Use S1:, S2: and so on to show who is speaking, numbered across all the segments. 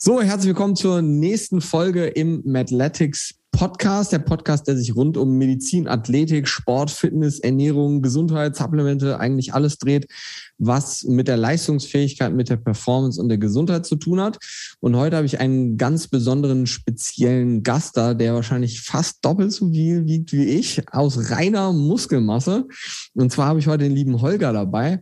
S1: So, herzlich willkommen zur nächsten Folge im Mathletics Podcast. Der Podcast, der sich rund um Medizin, Athletik, Sport, Fitness, Ernährung, Gesundheit, Supplemente, eigentlich alles dreht, was mit der Leistungsfähigkeit, mit der Performance und der Gesundheit zu tun hat. Und heute habe ich einen ganz besonderen, speziellen Gast da, der wahrscheinlich fast doppelt so viel wiegt wie ich, aus reiner Muskelmasse. Und zwar habe ich heute den lieben Holger dabei.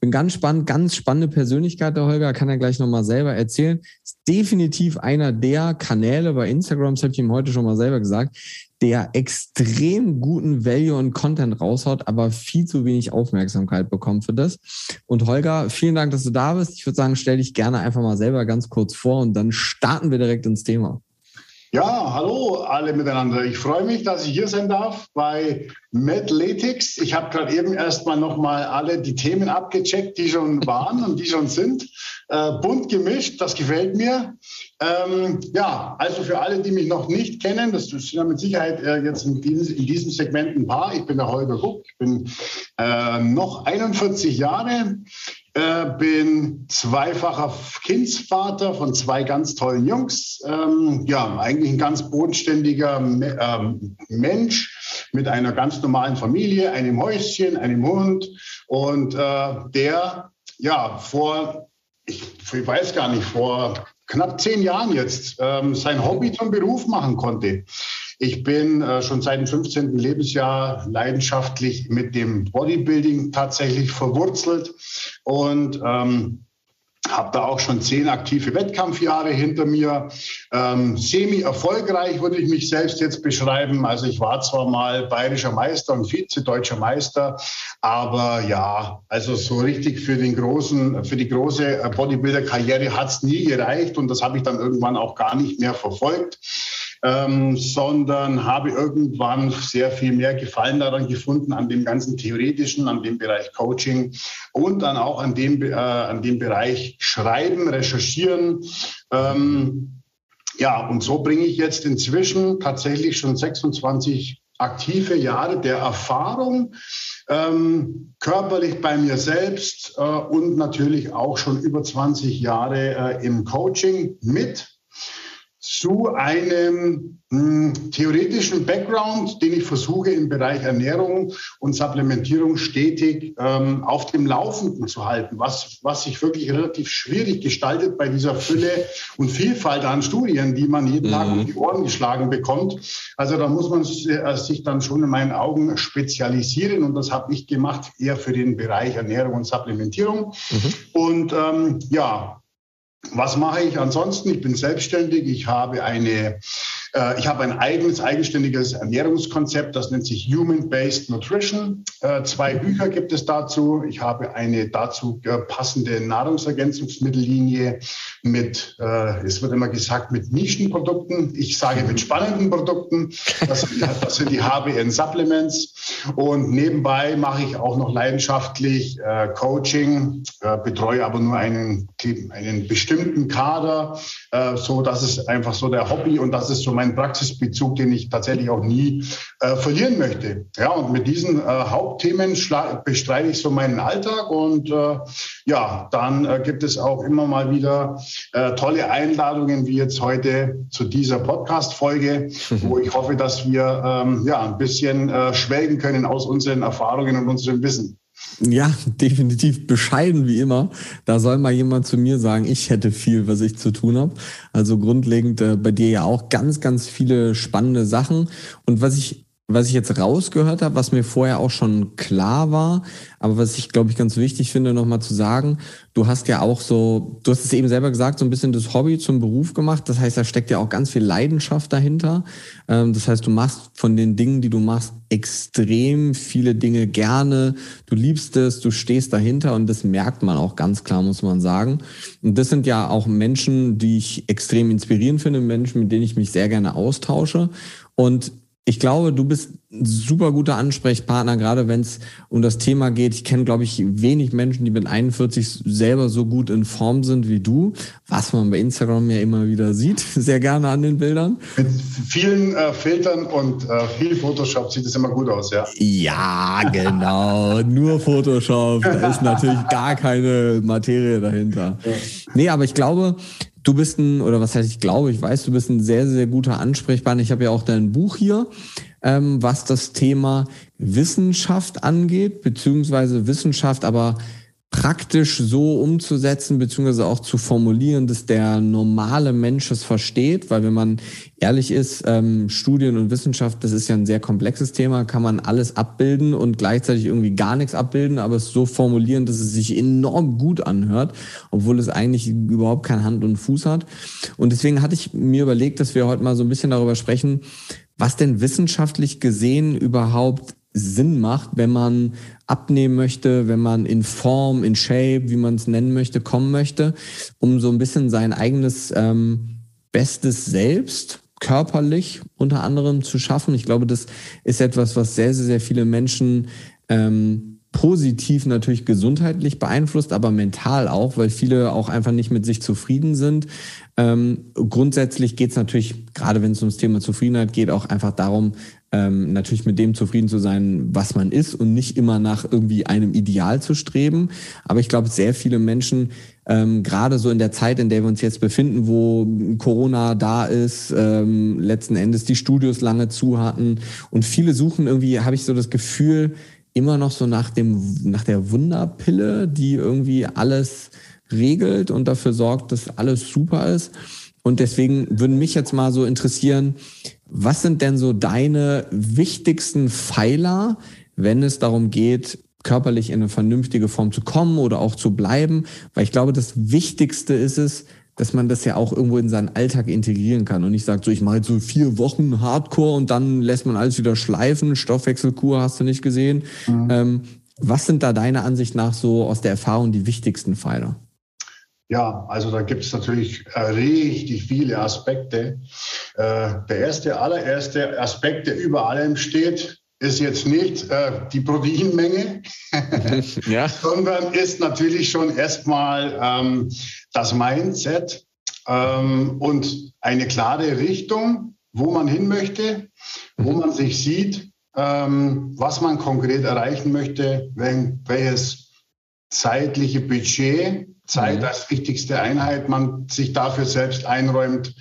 S1: Bin ganz spannend, ganz spannende Persönlichkeit, der Holger, kann er gleich nochmal selber erzählen. Ist definitiv einer der Kanäle bei Instagram, das habe ich ihm heute schon mal selber gesagt, der extrem guten Value und Content raushaut, aber viel zu wenig Aufmerksamkeit bekommt für das. Und Holger, vielen Dank, dass du da bist. Ich würde sagen, stell dich gerne einfach mal selber ganz kurz vor und dann starten wir direkt ins Thema.
S2: Ja, hallo alle miteinander. Ich freue mich, dass ich hier sein darf bei Medletics. Ich habe gerade eben erstmal nochmal alle die Themen abgecheckt, die schon waren und die schon sind. Äh, bunt gemischt, das gefällt mir. Ähm, ja, also für alle, die mich noch nicht kennen, das sind ja mit Sicherheit äh, jetzt in, dieses, in, diesem Segment ein paar. Ich bin der Holger Guck, ich bin äh, noch 41 Jahre, äh, bin zweifacher Kindsvater von zwei ganz tollen Jungs. Ähm, ja, eigentlich ein ganz bodenständiger ähm, Mensch mit einer ganz normalen Familie, einem Häuschen, einem Hund und äh, der ja vor ich, ich weiß gar nicht, vor knapp zehn Jahren jetzt ähm, sein Hobby zum Beruf machen konnte. Ich bin äh, schon seit dem 15. Lebensjahr leidenschaftlich mit dem Bodybuilding tatsächlich verwurzelt und ähm, habe da auch schon zehn aktive Wettkampfjahre hinter mir. Ähm, Semi-erfolgreich würde ich mich selbst jetzt beschreiben. Also ich war zwar mal bayerischer Meister und Vize-deutscher Meister, aber ja, also so richtig für den großen, für die große Bodybuilder-Karriere hat es nie gereicht und das habe ich dann irgendwann auch gar nicht mehr verfolgt ähm, sondern habe irgendwann sehr viel mehr Gefallen daran gefunden, an dem ganzen Theoretischen, an dem Bereich Coaching und dann auch an dem, äh, an dem Bereich Schreiben, Recherchieren. Ähm, ja, und so bringe ich jetzt inzwischen tatsächlich schon 26 aktive Jahre der Erfahrung, ähm, körperlich bei mir selbst äh, und natürlich auch schon über 20 Jahre äh, im Coaching mit zu einem mh, hm, theoretischen Background, den ich versuche im Bereich Ernährung und Supplementierung stetig ähm, auf dem Laufenden zu halten, was, was sich wirklich relativ schwierig gestaltet bei dieser Fülle und Vielfalt an Studien, die man jeden mhm. Tag um die Ohren geschlagen bekommt. Also da muss man äh, sich dann schon in meinen Augen spezialisieren und das habe ich gemacht, eher für den Bereich Ernährung und Supplementierung. Mhm. Und ähm, ja, was mache ich ansonsten? Ich bin selbstständig. Ich habe eine ich habe ein eigenes, eigenständiges Ernährungskonzept, das nennt sich Human-Based Nutrition. Äh, zwei Bücher gibt es dazu. Ich habe eine dazu äh, passende Nahrungsergänzungsmittellinie mit, es wird immer gesagt, mit Nischenprodukten. Ich sage mit spannenden Produkten. Das sind die HBN Supplements. Und nebenbei mache ich auch noch leidenschaftlich Coaching, betreue aber nur einen, einen bestimmten Kader, so das ist einfach so der Hobby und das ist so mein Praxisbezug, den ich tatsächlich auch nie äh, verlieren möchte. Ja, und mit diesen äh, Hauptthemen bestreite ich so meinen Alltag und äh, ja, dann äh, gibt es auch immer mal wieder äh, tolle Einladungen, wie jetzt heute zu dieser Podcast-Folge, wo ich hoffe, dass wir ähm, ja ein bisschen äh, schwelgen können aus unseren Erfahrungen und unserem Wissen.
S1: Ja, definitiv bescheiden wie immer. Da soll mal jemand zu mir sagen, ich hätte viel, was ich zu tun habe. Also grundlegend äh, bei dir ja auch ganz, ganz viele spannende Sachen. Und was ich was ich jetzt rausgehört habe, was mir vorher auch schon klar war, aber was ich, glaube ich, ganz wichtig finde, nochmal zu sagen, du hast ja auch so, du hast es eben selber gesagt, so ein bisschen das Hobby zum Beruf gemacht. Das heißt, da steckt ja auch ganz viel Leidenschaft dahinter. Ähm, das heißt, du machst von den Dingen, die du machst, extrem viele Dinge gerne. Du liebst es, du stehst dahinter und das merkt man auch ganz klar, muss man sagen. Und das sind ja auch Menschen, die ich extrem inspirierend finde, Menschen, mit denen ich mich sehr gerne austausche. Und ich glaube, du bist ein super guter Ansprechpartner, gerade wenn es um das Thema geht. Ich kenne, glaube ich, wenig Menschen, die mit 41 selber so gut in Form sind wie du, was man bei Instagram ja immer wieder sieht, sehr gerne an den Bildern.
S2: Mit vielen äh, Filtern und äh, viel Photoshop sieht es immer gut aus, ja.
S1: Ja, genau, nur Photoshop, da ist natürlich gar keine Materie dahinter. Nee, aber ich glaube, du bist ein, oder was heißt ich glaube, ich weiß, du bist ein sehr, sehr guter Ansprechpartner. Ich habe ja auch dein Buch hier ähm, was das Thema Wissenschaft angeht, beziehungsweise Wissenschaft aber praktisch so umzusetzen, beziehungsweise auch zu formulieren, dass der normale Mensch es versteht, weil wenn man ehrlich ist, ähm, Studien und Wissenschaft, das ist ja ein sehr komplexes Thema, kann man alles abbilden und gleichzeitig irgendwie gar nichts abbilden, aber es so formulieren, dass es sich enorm gut anhört, obwohl es eigentlich überhaupt kein Hand und Fuß hat. Und deswegen hatte ich mir überlegt, dass wir heute mal so ein bisschen darüber sprechen, was denn wissenschaftlich gesehen überhaupt Sinn macht, wenn man abnehmen möchte, wenn man in Form, in Shape, wie man es nennen möchte, kommen möchte, um so ein bisschen sein eigenes ähm, bestes Selbst körperlich unter anderem zu schaffen. Ich glaube, das ist etwas, was sehr, sehr, sehr viele Menschen ähm, positiv natürlich gesundheitlich beeinflusst, aber mental auch, weil viele auch einfach nicht mit sich zufrieden sind. Ähm, grundsätzlich geht es natürlich, gerade wenn es ums Thema Zufriedenheit geht, auch einfach darum, ähm, natürlich mit dem zufrieden zu sein, was man ist und nicht immer nach irgendwie einem Ideal zu streben. Aber ich glaube, sehr viele Menschen, ähm, gerade so in der Zeit, in der wir uns jetzt befinden, wo Corona da ist, ähm, letzten Endes die Studios lange zu hatten und viele suchen irgendwie, habe ich so das Gefühl, immer noch so nach dem, nach der Wunderpille, die irgendwie alles regelt und dafür sorgt, dass alles super ist. Und deswegen würden mich jetzt mal so interessieren, was sind denn so deine wichtigsten Pfeiler, wenn es darum geht, körperlich in eine vernünftige Form zu kommen oder auch zu bleiben? Weil ich glaube, das Wichtigste ist es, dass man das ja auch irgendwo in seinen Alltag integrieren kann und nicht sagt, so ich mache jetzt so vier Wochen Hardcore und dann lässt man alles wieder schleifen, Stoffwechselkur hast du nicht gesehen. Mhm. Ähm, was sind da deiner Ansicht nach so aus der Erfahrung die wichtigsten Pfeiler?
S2: Ja, also da gibt es natürlich äh, richtig viele Aspekte. Äh, der erste, allererste Aspekt, der über allem steht, ist jetzt nicht äh, die Proteinmenge, ja. sondern ist natürlich schon erstmal ähm, das Mindset ähm, und eine klare Richtung, wo man hin möchte, wo man sich sieht, ähm, was man konkret erreichen möchte, wenn, welches zeitliche Budget, Zeit mhm. als wichtigste Einheit, man sich dafür selbst einräumt.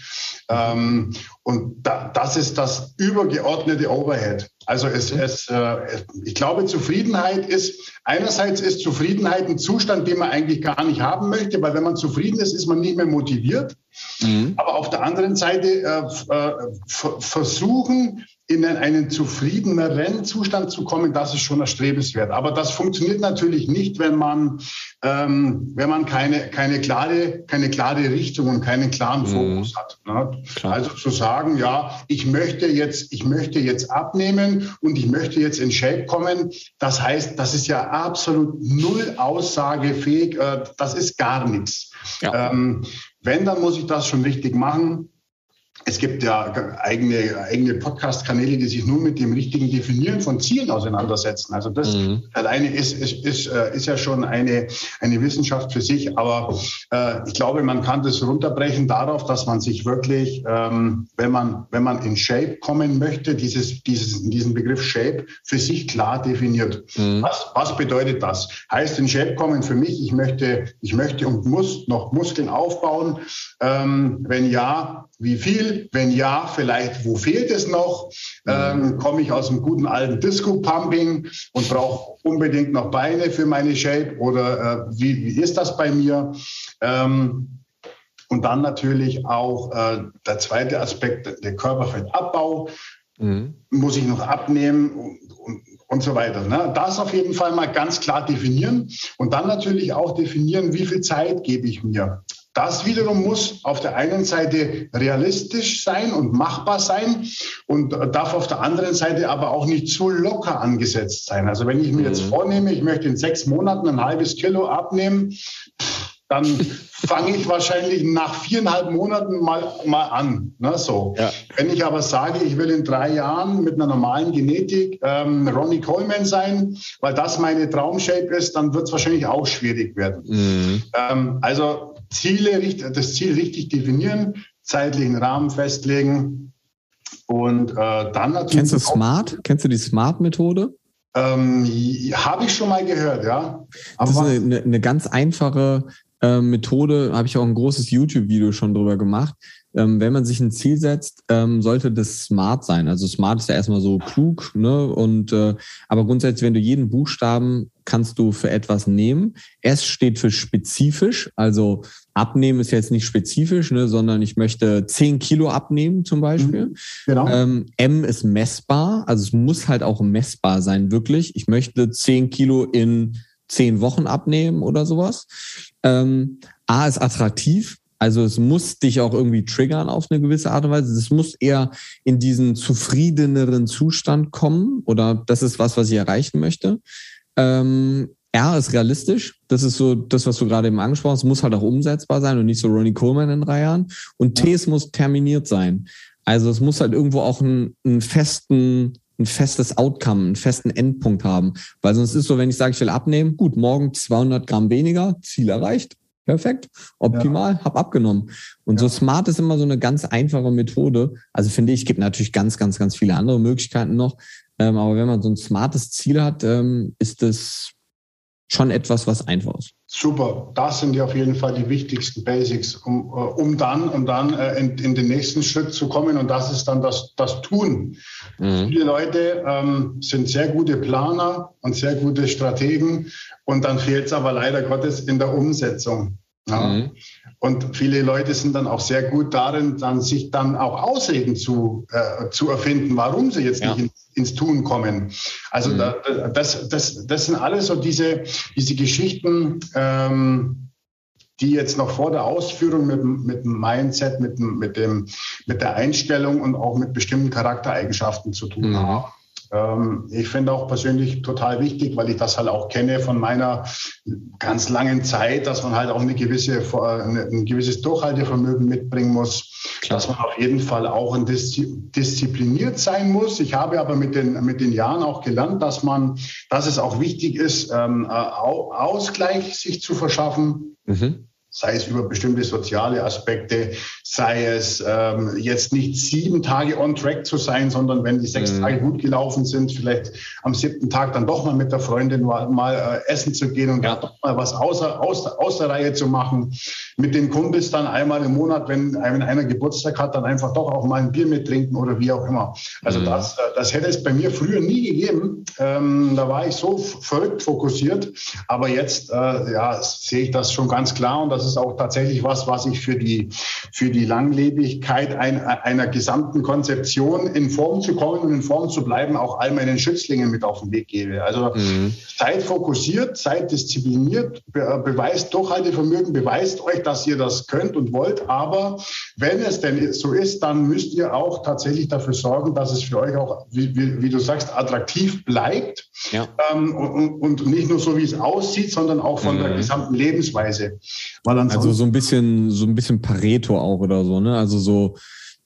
S2: Ähm, und da, das ist das übergeordnete Overhead. Also es, mhm. es, äh, ich glaube, Zufriedenheit ist, einerseits ist Zufriedenheit ein Zustand, den man eigentlich gar nicht haben möchte, weil wenn man zufrieden ist, ist man nicht mehr motiviert. Mhm. Aber auf der anderen Seite äh, äh, versuchen, in einen zufriedeneren Zustand zu kommen, das ist schon erstrebenswert. Aber das funktioniert natürlich nicht, wenn man, ähm, wenn man keine, keine, klare, keine klare Richtung und keinen klaren mhm. Fokus hat. Ne? Also zu sagen, ja, ich möchte jetzt, ich möchte jetzt abnehmen und ich möchte jetzt in Shape kommen, das heißt, das ist ja absolut null aussagefähig, äh, das ist gar nichts. Ja. Ähm, wenn, dann muss ich das schon richtig machen. Es gibt ja eigene, eigene Podcast-Kanäle, die sich nur mit dem richtigen Definieren von Zielen auseinandersetzen. Also das mhm. alleine ist, ist, ist, äh, ist ja schon eine, eine Wissenschaft für sich. Aber äh, ich glaube, man kann das runterbrechen darauf, dass man sich wirklich, ähm, wenn, man, wenn man in Shape kommen möchte, dieses, dieses, diesen Begriff Shape für sich klar definiert. Mhm. Was, was bedeutet das? Heißt in Shape kommen für mich, ich möchte, ich möchte und muss noch Muskeln aufbauen. Ähm, wenn ja, wie viel? Wenn ja, vielleicht, wo fehlt es noch? Ähm, Komme ich aus einem guten alten Disco-Pumping und brauche unbedingt noch Beine für meine Shape? Oder äh, wie, wie ist das bei mir? Ähm, und dann natürlich auch äh, der zweite Aspekt, der Körperfettabbau. Mhm. Muss ich noch abnehmen und, und, und so weiter. Ne? Das auf jeden Fall mal ganz klar definieren und dann natürlich auch definieren, wie viel Zeit gebe ich mir. Das wiederum muss auf der einen Seite realistisch sein und machbar sein und darf auf der anderen Seite aber auch nicht zu locker angesetzt sein. Also wenn ich mir jetzt mhm. vornehme, ich möchte in sechs Monaten ein halbes Kilo abnehmen, dann fange ich wahrscheinlich nach viereinhalb Monaten mal, mal an. Ne, so. Ja. Wenn ich aber sage, ich will in drei Jahren mit einer normalen Genetik ähm, Ronnie Coleman sein, weil das meine Traumshape ist, dann wird es wahrscheinlich auch schwierig werden. Mhm. Ähm, also Ziele, das Ziel richtig definieren, zeitlichen Rahmen festlegen und äh, dann
S1: natürlich. Kennst du Smart? Kennst du die Smart-Methode?
S2: Ähm, Habe ich schon mal gehört, ja.
S1: Aber das ist eine, eine ganz einfache äh, Methode, habe ich auch ein großes YouTube-Video schon drüber gemacht. Ähm, wenn man sich ein Ziel setzt, ähm, sollte das smart sein. Also smart ist ja erstmal so klug, ne? Und äh, aber grundsätzlich, wenn du jeden Buchstaben kannst du für etwas nehmen. S steht für spezifisch, also abnehmen ist jetzt nicht spezifisch, ne, sondern ich möchte 10 Kilo abnehmen zum Beispiel. Mhm, genau. Ähm, M ist messbar, also es muss halt auch messbar sein, wirklich. Ich möchte 10 Kilo in 10 Wochen abnehmen oder sowas. Ähm, A ist attraktiv, also es muss dich auch irgendwie triggern auf eine gewisse Art und Weise. Es muss eher in diesen zufriedeneren Zustand kommen oder das ist was, was ich erreichen möchte. Ähm, R ist realistisch. Das ist so das, was du gerade eben angesprochen hast. Es muss halt auch umsetzbar sein und nicht so Ronnie Coleman in drei Jahren. Und T, es muss terminiert sein. Also es muss halt irgendwo auch einen, einen festen ein festes Outcome, einen festen Endpunkt haben. Weil sonst ist so, wenn ich sage, ich will abnehmen, gut, morgen 200 Gramm weniger, Ziel erreicht. Perfekt, optimal, ja. hab abgenommen. Und ja. so smart ist immer so eine ganz einfache Methode. Also finde ich, gibt natürlich ganz, ganz, ganz viele andere Möglichkeiten noch. Ähm, aber wenn man so ein smartes Ziel hat, ähm, ist das schon etwas, was einfach ist.
S2: Super, das sind ja auf jeden Fall die wichtigsten Basics, um, äh, um dann, um dann äh, in, in den nächsten Schritt zu kommen. Und das ist dann das, das Tun. Mhm. Viele Leute ähm, sind sehr gute Planer und sehr gute Strategen. Und dann fehlt es aber leider Gottes in der Umsetzung. Ja. Mhm. Und viele Leute sind dann auch sehr gut darin, dann sich dann auch Ausreden zu, äh, zu erfinden, warum sie jetzt ja. nicht ins, ins, Tun kommen. Also mhm. da, das, das, das sind alles so diese, diese Geschichten, ähm, die jetzt noch vor der Ausführung mit, mit dem Mindset, mit, mit, dem, mit der Einstellung und auch mit bestimmten Charaktereigenschaften zu tun mhm. haben. Ähm, ich finde auch persönlich total wichtig, weil ich das halt auch kenne von meiner ganz langen Zeit, dass man halt auch eine gewisse, ein gewisses Durchhaltevermögen mitbringen muss, Klar. dass man auf jeden Fall auch ein diszipliniert sein muss. Ich habe aber mit den, mit den Jahren auch gelernt, dass man, dass es auch wichtig ist, ähm, Ausgleich sich zu verschaffen. Mhm sei es über bestimmte soziale Aspekte, sei es ähm, jetzt nicht sieben Tage on track zu sein, sondern wenn die sechs mhm. Tage gut gelaufen sind, vielleicht am siebten Tag dann doch mal mit der Freundin mal, mal äh, essen zu gehen und ja. doch mal was außer, außer, außer Reihe zu machen. Mit den Kumpels dann einmal im Monat, wenn, wenn einer Geburtstag hat, dann einfach doch auch mal ein Bier mittrinken oder wie auch immer. Also mhm. das, äh, das hätte es bei mir früher nie gegeben. Ähm, da war ich so verrückt fokussiert. Aber jetzt äh, ja, sehe ich das schon ganz klar und das ist auch tatsächlich was, was ich für die, für die Langlebigkeit ein, einer gesamten Konzeption in Form zu kommen und in Form zu bleiben, auch all meinen Schützlingen mit auf den Weg gebe. Also mhm. seid fokussiert, seid diszipliniert, be beweist Durchhaltevermögen, beweist euch, dass ihr das könnt und wollt. Aber wenn es denn so ist, dann müsst ihr auch tatsächlich dafür sorgen, dass es für euch auch, wie, wie, wie du sagst, attraktiv bleibt. Ja. Ähm, und, und, nicht nur so, wie es aussieht, sondern auch von mhm. der gesamten Lebensweise.
S1: Also so ein bisschen, so ein bisschen Pareto auch oder so, ne? Also so,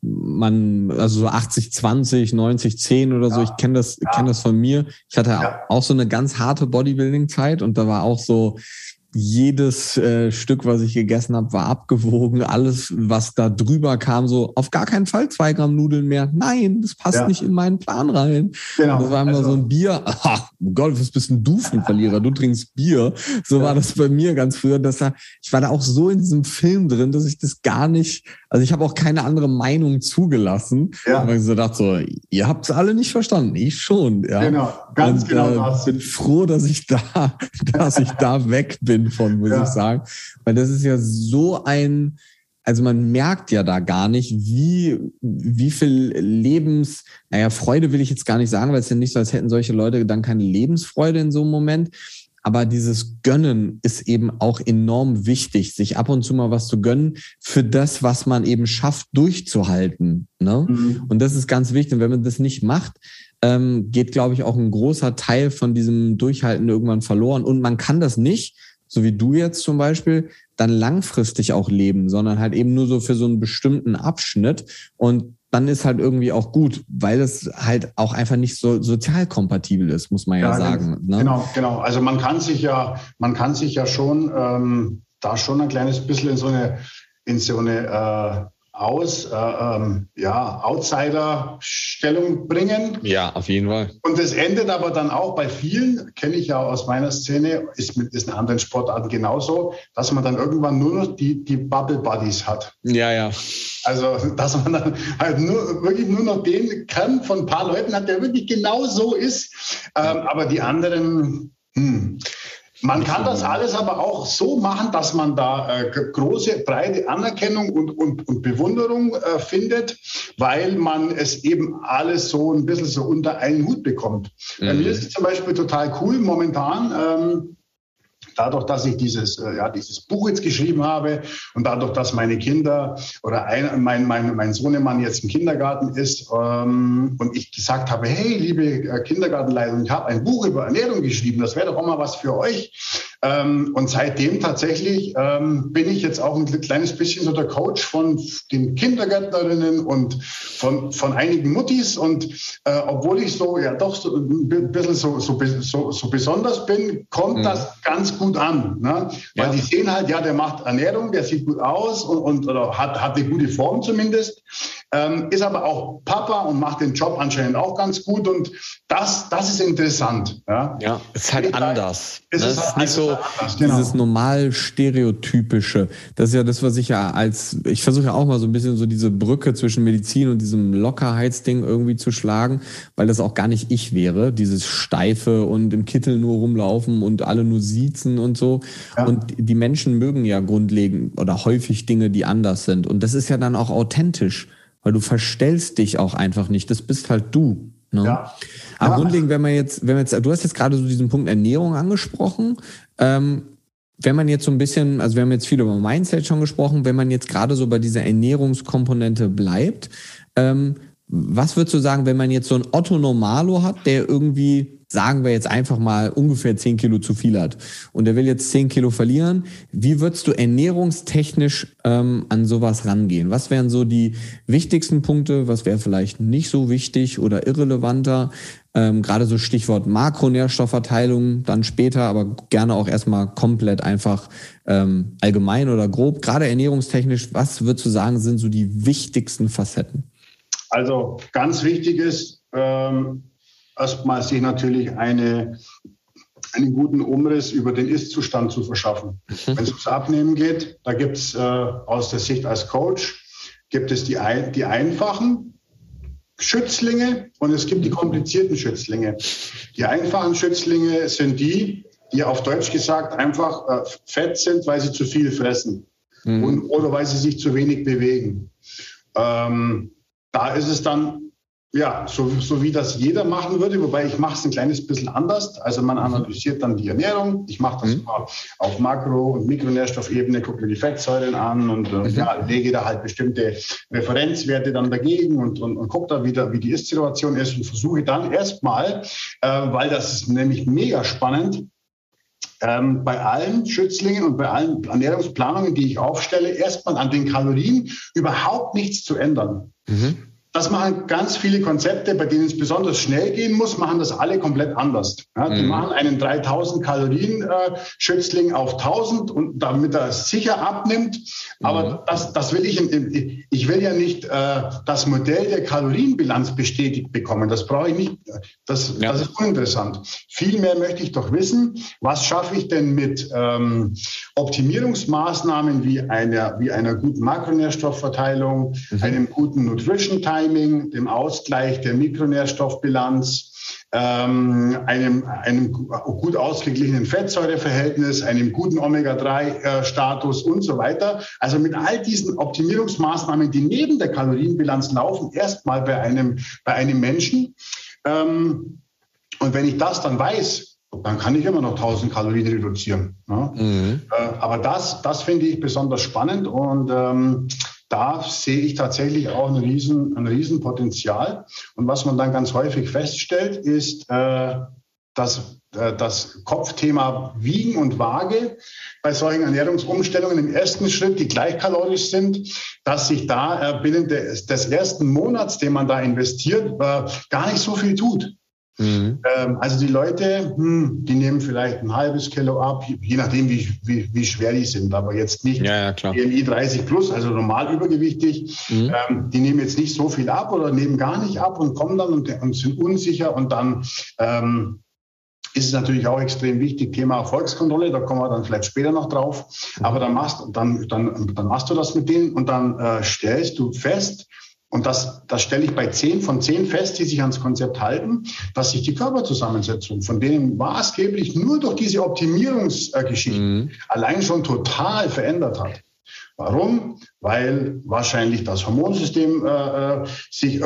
S1: man, also so 80, 20, 90, 10 oder ja. so. Ich kenne das, ja. kenne das von mir. Ich hatte ja. auch so eine ganz harte Bodybuilding-Zeit und da war auch so, jedes äh, Stück, was ich gegessen habe, war abgewogen. Alles, was da drüber kam, so auf gar keinen Fall zwei Gramm Nudeln mehr. Nein, das passt ja. nicht in meinen Plan rein. Genau. Das war immer also, so ein Bier. Ach, Gott, was bist denn du für ein Verlierer? Du trinkst Bier. So ja. war das bei mir ganz früher. Dass da, ich war da auch so in diesem Film drin, dass ich das gar nicht, also ich habe auch keine andere Meinung zugelassen. Ja. Weil ich so dachte, so, ihr habt es alle nicht verstanden. Ich schon. Ja. Genau, ganz Und, genau. Ich äh, bin froh, dass ich da, dass ich da weg bin bin von, muss ja. ich sagen. Weil das ist ja so ein, also man merkt ja da gar nicht, wie, wie viel Lebens, naja, Freude will ich jetzt gar nicht sagen, weil es ja nicht so, als hätten solche Leute dann keine Lebensfreude in so einem Moment. Aber dieses Gönnen ist eben auch enorm wichtig, sich ab und zu mal was zu gönnen für das, was man eben schafft, durchzuhalten. Ne? Mhm. Und das ist ganz wichtig. Und wenn man das nicht macht, ähm, geht, glaube ich, auch ein großer Teil von diesem Durchhalten irgendwann verloren. Und man kann das nicht, so wie du jetzt zum Beispiel, dann langfristig auch leben, sondern halt eben nur so für so einen bestimmten Abschnitt. Und dann ist halt irgendwie auch gut, weil es halt auch einfach nicht so sozial kompatibel ist, muss man ja, ja sagen.
S2: Ne? Genau, genau. Also man kann sich ja, man kann sich ja schon ähm, da schon ein kleines bisschen in so eine, in so eine äh, aus, äh, ähm, ja, Outsider-Stellung bringen.
S1: Ja, auf jeden Fall.
S2: Und das endet aber dann auch bei vielen, kenne ich ja aus meiner Szene, ist mit ist in anderen Sportarten genauso, dass man dann irgendwann nur noch die, die Bubble Buddies hat.
S1: Ja, ja.
S2: Also, dass man dann halt nur, wirklich nur noch den Kern von ein paar Leuten hat, der wirklich genau so ist. Ähm, aber die anderen, hm, man kann das alles aber auch so machen, dass man da äh, große, breite Anerkennung und, und, und Bewunderung äh, findet, weil man es eben alles so ein bisschen so unter einen Hut bekommt. Mhm. Bei mir ist es zum Beispiel total cool momentan. Ähm, dadurch, dass ich dieses, äh, ja, dieses Buch jetzt geschrieben habe und dadurch, dass meine Kinder oder ein, mein, mein, mein Sohnemann jetzt im Kindergarten ist ähm, und ich gesagt habe, hey, liebe äh, Kindergartenleitung, ich habe ein Buch über Ernährung geschrieben, das wäre doch auch mal was für euch. Ähm, und seitdem tatsächlich ähm, bin ich jetzt auch ein kleines bisschen so der Coach von den Kindergärtnerinnen und von, von einigen Muttis. Und äh, obwohl ich so ja doch so ein bisschen so, so, so, so besonders bin, kommt mhm. das ganz gut an. Ne? Weil ja. die sehen halt, ja, der macht Ernährung, der sieht gut aus und, und oder hat, hat eine gute Form zumindest. Ähm, ist aber auch Papa und macht den Job anscheinend auch ganz gut. Und das, das ist interessant.
S1: Ja, ja ist halt anders. Ist das ist halt nicht so anders, genau. dieses normal stereotypische. Das ist ja das, was ich ja als, ich versuche ja auch mal so ein bisschen so diese Brücke zwischen Medizin und diesem Lockerheitsding irgendwie zu schlagen, weil das auch gar nicht ich wäre. Dieses Steife und im Kittel nur rumlaufen und alle nur siezen und so. Ja. Und die Menschen mögen ja grundlegend oder häufig Dinge, die anders sind. Und das ist ja dann auch authentisch weil du verstellst dich auch einfach nicht. Das bist halt du. Ne? Ja. Aber ja. grundlegend, wenn man jetzt, wenn man jetzt, du hast jetzt gerade so diesen Punkt Ernährung angesprochen. Ähm, wenn man jetzt so ein bisschen, also wir haben jetzt viel über Mindset schon gesprochen, wenn man jetzt gerade so bei dieser Ernährungskomponente bleibt, ähm, was würdest du sagen, wenn man jetzt so ein Otto Normalo hat, der irgendwie sagen wir jetzt einfach mal, ungefähr 10 Kilo zu viel hat und er will jetzt 10 Kilo verlieren, wie würdest du ernährungstechnisch ähm, an sowas rangehen? Was wären so die wichtigsten Punkte? Was wäre vielleicht nicht so wichtig oder irrelevanter? Ähm, Gerade so Stichwort Makronährstoffverteilung dann später, aber gerne auch erstmal komplett einfach ähm, allgemein oder grob. Gerade ernährungstechnisch, was würdest du sagen, sind so die wichtigsten Facetten?
S2: Also ganz wichtig ist, ähm, erstmal sich natürlich eine, einen guten Umriss über den Ist-Zustand zu verschaffen. Mhm. Wenn es ums Abnehmen geht, da gibt es äh, aus der Sicht als Coach, gibt es die, ein, die einfachen Schützlinge und es gibt die komplizierten Schützlinge. Die einfachen Schützlinge sind die, die auf Deutsch gesagt einfach äh, fett sind, weil sie zu viel fressen mhm. und, oder weil sie sich zu wenig bewegen. Ähm, da ist es dann ja, so, so wie das jeder machen würde, wobei ich mache es ein kleines bisschen anders. Also man analysiert dann die Ernährung. Ich mache das mhm. mal auf Makro- und Mikronährstoffebene, gucke mir die Fettsäuren an und äh, mhm. ja, lege da halt bestimmte Referenzwerte dann dagegen und, und, und gucke da wieder, wie die Ist-Situation ist und versuche dann erstmal, äh, weil das ist nämlich mega spannend, ähm, bei allen Schützlingen und bei allen Ernährungsplanungen, die ich aufstelle, erstmal an den Kalorien überhaupt nichts zu ändern. Mhm. Das machen ganz viele Konzepte, bei denen es besonders schnell gehen muss, machen das alle komplett anders. Ja, die mhm. machen einen 3000 Kalorien äh, Schützling auf 1000 und damit er sicher abnimmt. Aber mhm. das, das will ich, ich will ja nicht äh, das Modell der Kalorienbilanz bestätigt bekommen. Das brauche ich nicht. Das, ja. das ist uninteressant. Vielmehr möchte ich doch wissen, was schaffe ich denn mit ähm, Optimierungsmaßnahmen wie einer, wie einer guten Makronährstoffverteilung, mhm. einem guten Nutrition Timing, dem Ausgleich der Mikronährstoffbilanz, ähm, einem, einem gut ausgeglichenen Fettsäureverhältnis, einem guten Omega-3-Status und so weiter. Also mit all diesen Optimierungsmaßnahmen, die neben der Kalorienbilanz laufen, erstmal bei einem, bei einem Menschen. Ähm, und wenn ich das dann weiß, dann kann ich immer noch 1000 Kalorien reduzieren. Ne? Mhm. Äh, aber das, das finde ich besonders spannend und ähm, da sehe ich tatsächlich auch ein riesen, ein riesen Potenzial. Und was man dann ganz häufig feststellt, ist, äh, das, äh, das Kopfthema Wiegen und Waage bei solchen Ernährungsumstellungen im ersten Schritt, die gleichkalorisch sind, dass sich da äh, binnen des, des ersten Monats, den man da investiert, äh, gar nicht so viel tut. Mhm. Ähm, also die Leute, hm, die nehmen vielleicht ein halbes Kilo ab, je nachdem, wie, wie, wie schwer die sind, aber jetzt nicht
S1: ja, ja,
S2: BMI 30 plus, also normal übergewichtig. Mhm. Ähm, die nehmen jetzt nicht so viel ab oder nehmen gar nicht ab und kommen dann und, und sind unsicher und dann ähm, ist es natürlich auch extrem wichtig, Thema Erfolgskontrolle, da kommen wir dann vielleicht später noch drauf. Aber dann machst, dann, dann, dann machst du das mit denen und dann äh, stellst du fest, und das, das stelle ich bei zehn von zehn fest, die sich ans Konzept halten, dass sich die Körperzusammensetzung von denen maßgeblich nur durch diese Optimierungsgeschichten mhm. allein schon total verändert hat. Warum? Weil wahrscheinlich das Hormonsystem äh, äh sich, äh,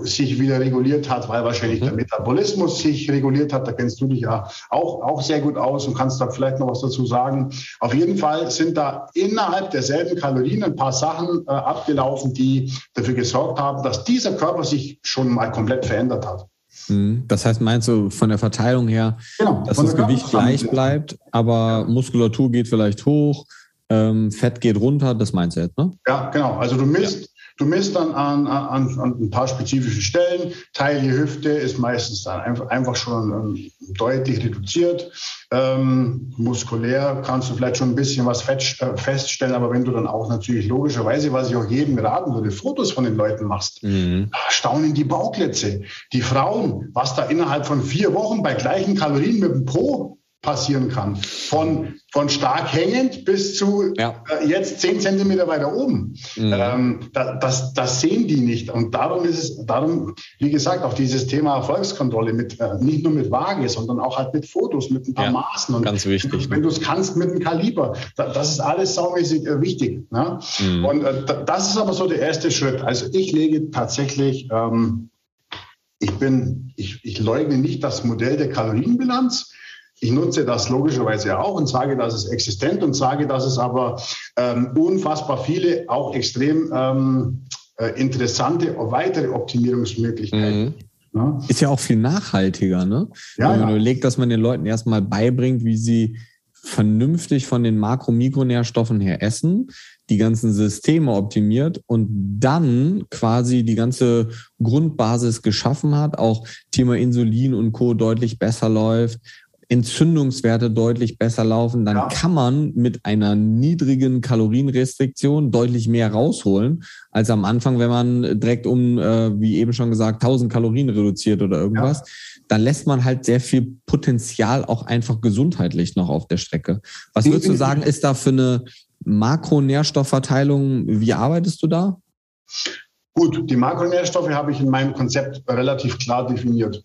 S2: sich wieder reguliert hat, weil wahrscheinlich mhm. der Metabolismus sich reguliert hat. Da kennst du dich ja auch, auch sehr gut aus und kannst da vielleicht noch was dazu sagen. Auf jeden Fall sind da innerhalb derselben Kalorien ein paar Sachen äh, abgelaufen, die dafür gesorgt haben, dass dieser Körper sich schon mal komplett verändert hat.
S1: Mhm. Das heißt, meinst du von der Verteilung her, genau, dass das Gewicht gleich bleibt, aber Muskulatur geht vielleicht hoch, ähm, Fett geht runter, das meinst du jetzt, ne?
S2: Ja, genau. Also du misst, ja. du misst dann an, an, an ein paar spezifischen Stellen. Taille, Hüfte ist meistens dann einfach, einfach schon ähm, deutlich reduziert. Ähm, muskulär kannst du vielleicht schon ein bisschen was äh, feststellen, aber wenn du dann auch natürlich logischerweise, was ich auch jedem raten würde, Fotos von den Leuten machst, mhm. staunen die Bauklötze. Die Frauen, was da innerhalb von vier Wochen bei gleichen Kalorien mit dem Po passieren kann. Von, von stark hängend bis zu ja. äh, jetzt zehn Zentimeter weiter oben. Mhm. Ähm, da, das, das sehen die nicht. Und darum ist es, darum, wie gesagt, auch dieses Thema Erfolgskontrolle mit, äh, nicht nur mit Waage, sondern auch halt mit Fotos, mit ein paar ja, Maßen. Und
S1: ganz wichtig.
S2: Wenn du es kannst, mit einem Kaliber. Da, das ist alles saumäßig äh, wichtig. Ne? Mhm. Und äh, das ist aber so der erste Schritt. Also ich lege tatsächlich, ähm, ich bin, ich, ich leugne nicht das Modell der Kalorienbilanz. Ich nutze das logischerweise auch und sage, dass es existent und sage, dass es aber ähm, unfassbar viele, auch extrem ähm, äh, interessante weitere Optimierungsmöglichkeiten mhm.
S1: Ja. Ist ja auch viel nachhaltiger, ne? Ja, Wenn man ja. überlegt, dass man den Leuten erstmal beibringt, wie sie vernünftig von den Makro- Mikronährstoffen her essen, die ganzen Systeme optimiert und dann quasi die ganze Grundbasis geschaffen hat, auch Thema Insulin und Co. deutlich besser läuft Entzündungswerte deutlich besser laufen, dann ja. kann man mit einer niedrigen Kalorienrestriktion deutlich mehr rausholen, als am Anfang, wenn man direkt um, äh, wie eben schon gesagt, 1000 Kalorien reduziert oder irgendwas. Ja. Dann lässt man halt sehr viel Potenzial auch einfach gesundheitlich noch auf der Strecke. Was würdest du sagen, ist da für eine Makronährstoffverteilung, wie arbeitest du da?
S2: Gut, die Makronährstoffe habe ich in meinem Konzept relativ klar definiert.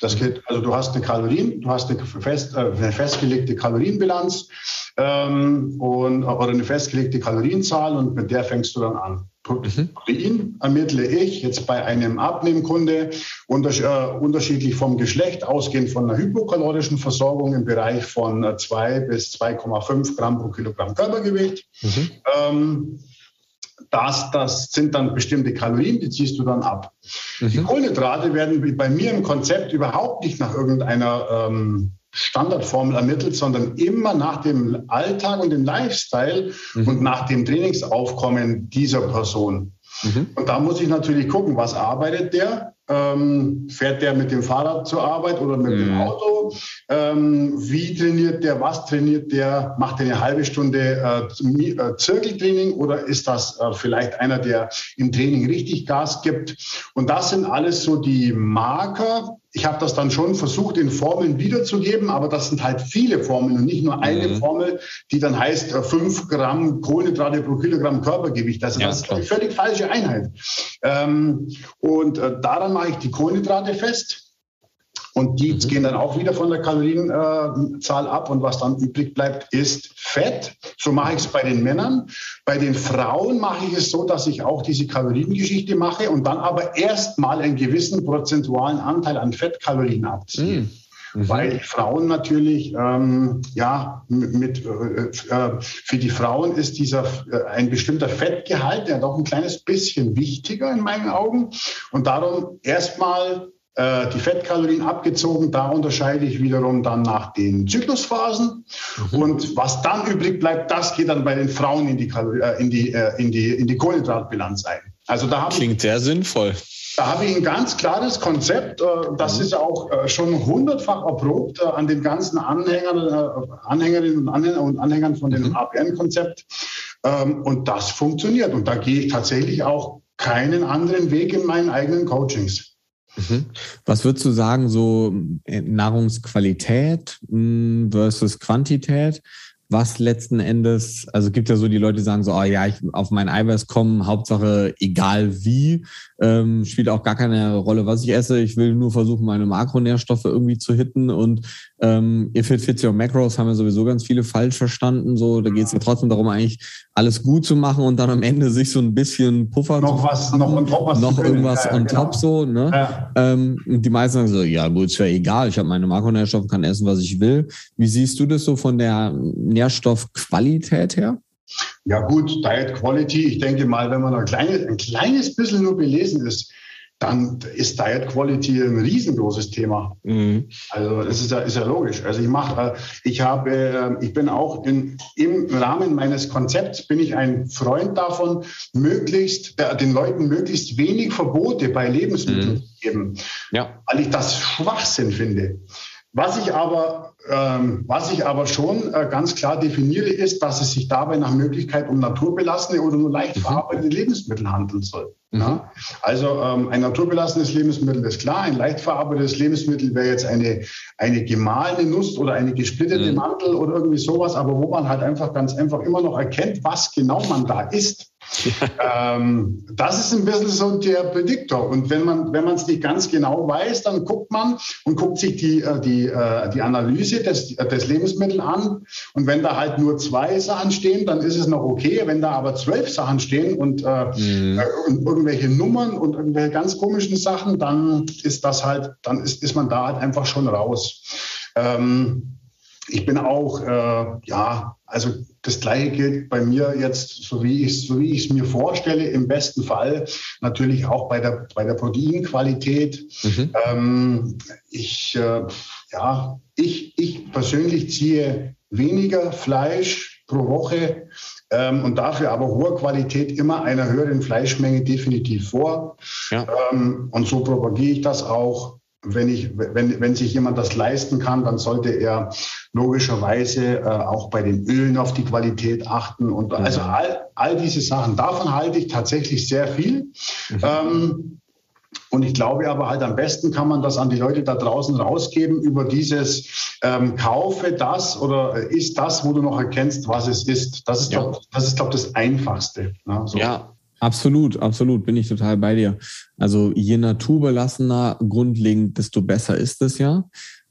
S2: Das geht, also du hast eine Kalorien, du hast eine, fest, äh, eine festgelegte Kalorienbilanz ähm, und, oder eine festgelegte Kalorienzahl und mit der fängst du dann an. Mhm. Protein ermittle ich jetzt bei einem Abnehmkunde unters äh, unterschiedlich vom Geschlecht, ausgehend von einer hypokalorischen Versorgung im Bereich von 2 äh, bis 2,5 Gramm pro Kilogramm Körpergewicht. Mhm. Ähm, das, das sind dann bestimmte Kalorien, die ziehst du dann ab. Mhm. Die Kohlenhydrate werden bei mir im Konzept überhaupt nicht nach irgendeiner ähm, Standardformel ermittelt, sondern immer nach dem Alltag und dem Lifestyle mhm. und nach dem Trainingsaufkommen dieser Person. Mhm. Und da muss ich natürlich gucken, was arbeitet der ähm, fährt der mit dem Fahrrad zur Arbeit oder mit mhm. dem Auto? Ähm, wie trainiert der? Was trainiert der? Macht er eine halbe Stunde äh, äh, Zirkeltraining oder ist das äh, vielleicht einer, der im Training richtig Gas gibt? Und das sind alles so die Marker, ich habe das dann schon versucht, in Formeln wiederzugeben, aber das sind halt viele Formeln und nicht nur eine mhm. Formel, die dann heißt äh, 5 Gramm Kohlenhydrate pro Kilogramm Körpergewicht. Also ja, das ist eine völlig falsche Einheit. Ähm, und äh, daran mache ich die Kohlenhydrate fest. Und die mhm. gehen dann auch wieder von der Kalorienzahl ab. Und was dann übrig bleibt, ist Fett. So mache ich es bei den Männern. Bei den Frauen mache ich es so, dass ich auch diese Kaloriengeschichte mache und dann aber erstmal einen gewissen prozentualen Anteil an Fettkalorien abziehe. Mhm. Mhm. Weil Frauen natürlich, ähm, ja, mit, äh, äh, für die Frauen ist dieser äh, ein bestimmter Fettgehalt ja doch ein kleines bisschen wichtiger in meinen Augen. Und darum erstmal äh, die Fettkalorien abgezogen. Da unterscheide ich wiederum dann nach den Zyklusphasen. Mhm. Und was dann übrig bleibt, das geht dann bei den Frauen in die, Kalor äh, in die, äh, in die, in die Kohlenhydratbilanz ein.
S1: Also da Klingt ich, sehr sinnvoll.
S2: Da habe ich ein ganz klares Konzept. Äh, das mhm. ist auch äh, schon hundertfach erprobt äh, an den ganzen Anhängern, Anhängerinnen und, Anhänger und Anhängern von dem mhm. APN-Konzept. Ähm, und das funktioniert. Und da gehe ich tatsächlich auch keinen anderen Weg in meinen eigenen Coachings.
S1: Mhm. Was würdest du sagen, so Nahrungsqualität hm, versus Quantität? was letzten Endes, also gibt ja so die Leute, die sagen so, oh ja, ich auf mein Eiweiß kommen, Hauptsache egal wie, ähm, spielt auch gar keine Rolle, was ich esse. Ich will nur versuchen, meine Makronährstoffe irgendwie zu hitten und ähm, If It Fits Your Macros haben ja sowieso ganz viele falsch verstanden. So, da geht es ja trotzdem darum, eigentlich alles gut zu machen und dann am Ende sich so ein bisschen Puffer
S2: noch
S1: zu
S2: was, noch on top, was
S1: noch irgendwas ja, on genau. top so. Ne? Ja. Ähm, die meisten sagen so, ja gut, ist ja egal, ich habe meine Makronährstoffe, kann essen, was ich will. Wie siehst du das so von der Nährstoffqualität her?
S2: Ja gut, Diet Quality, ich denke mal, wenn man ein kleines, ein kleines bisschen nur belesen ist, dann ist Diet Quality ein riesengroßes Thema. Mhm. Also das ist ja, ist ja logisch. Also ich mache, äh, ich habe, äh, ich bin auch in, im Rahmen meines Konzepts bin ich ein Freund davon, möglichst den Leuten möglichst wenig Verbote bei Lebensmitteln mhm. zu geben, ja. weil ich das Schwachsinn finde. Was ich aber, ähm, was ich aber schon äh, ganz klar definiere, ist, dass es sich dabei nach Möglichkeit um naturbelassene oder nur leicht mhm. verarbeitete Lebensmittel handeln soll. Mhm. Ja? Also ähm, ein naturbelassenes Lebensmittel ist klar, ein leicht verarbeitetes Lebensmittel wäre jetzt eine, eine gemahlene Nuss oder eine gesplittete mhm. Mantel oder irgendwie sowas, aber wo man halt einfach ganz einfach immer noch erkennt, was genau man da isst. Ähm, das ist ein bisschen so der Prädiktor. Und wenn man wenn man es nicht ganz genau weiß, dann guckt man und guckt sich die, äh, die, äh, die Analyse des, des Lebensmittels an. Und wenn da halt nur zwei Sachen stehen, dann ist es noch okay. Wenn da aber zwölf Sachen stehen und, äh, mhm. und irgendwelche Nummern und irgendwelche ganz komischen Sachen, dann ist das halt, dann ist, ist man da halt einfach schon raus. Ähm, ich bin auch, äh, ja, also das Gleiche gilt bei mir jetzt, so wie ich so wie es mir vorstelle, im besten Fall natürlich auch bei der bei der Proteinqualität. Mhm. Ähm, ich äh, ja, ich ich persönlich ziehe weniger Fleisch pro Woche ähm, und dafür aber hohe Qualität immer einer höheren Fleischmenge definitiv vor. Ja. Ähm, und so propagiere ich das auch wenn, ich, wenn, wenn sich jemand das leisten kann, dann sollte er logischerweise äh, auch bei den Ölen auf die Qualität achten. Und mhm. also all, all diese Sachen, davon halte ich tatsächlich sehr viel. Mhm. Ähm, und ich glaube aber halt am besten kann man das an die Leute da draußen rausgeben über dieses ähm, Kaufe das oder ist das, wo du noch erkennst, was es ist. Das ist, ja. glaube das ist, glaub, das Einfachste.
S1: Ne? So. Ja, Absolut, absolut, bin ich total bei dir. Also je naturbelassener grundlegend, desto besser ist es ja.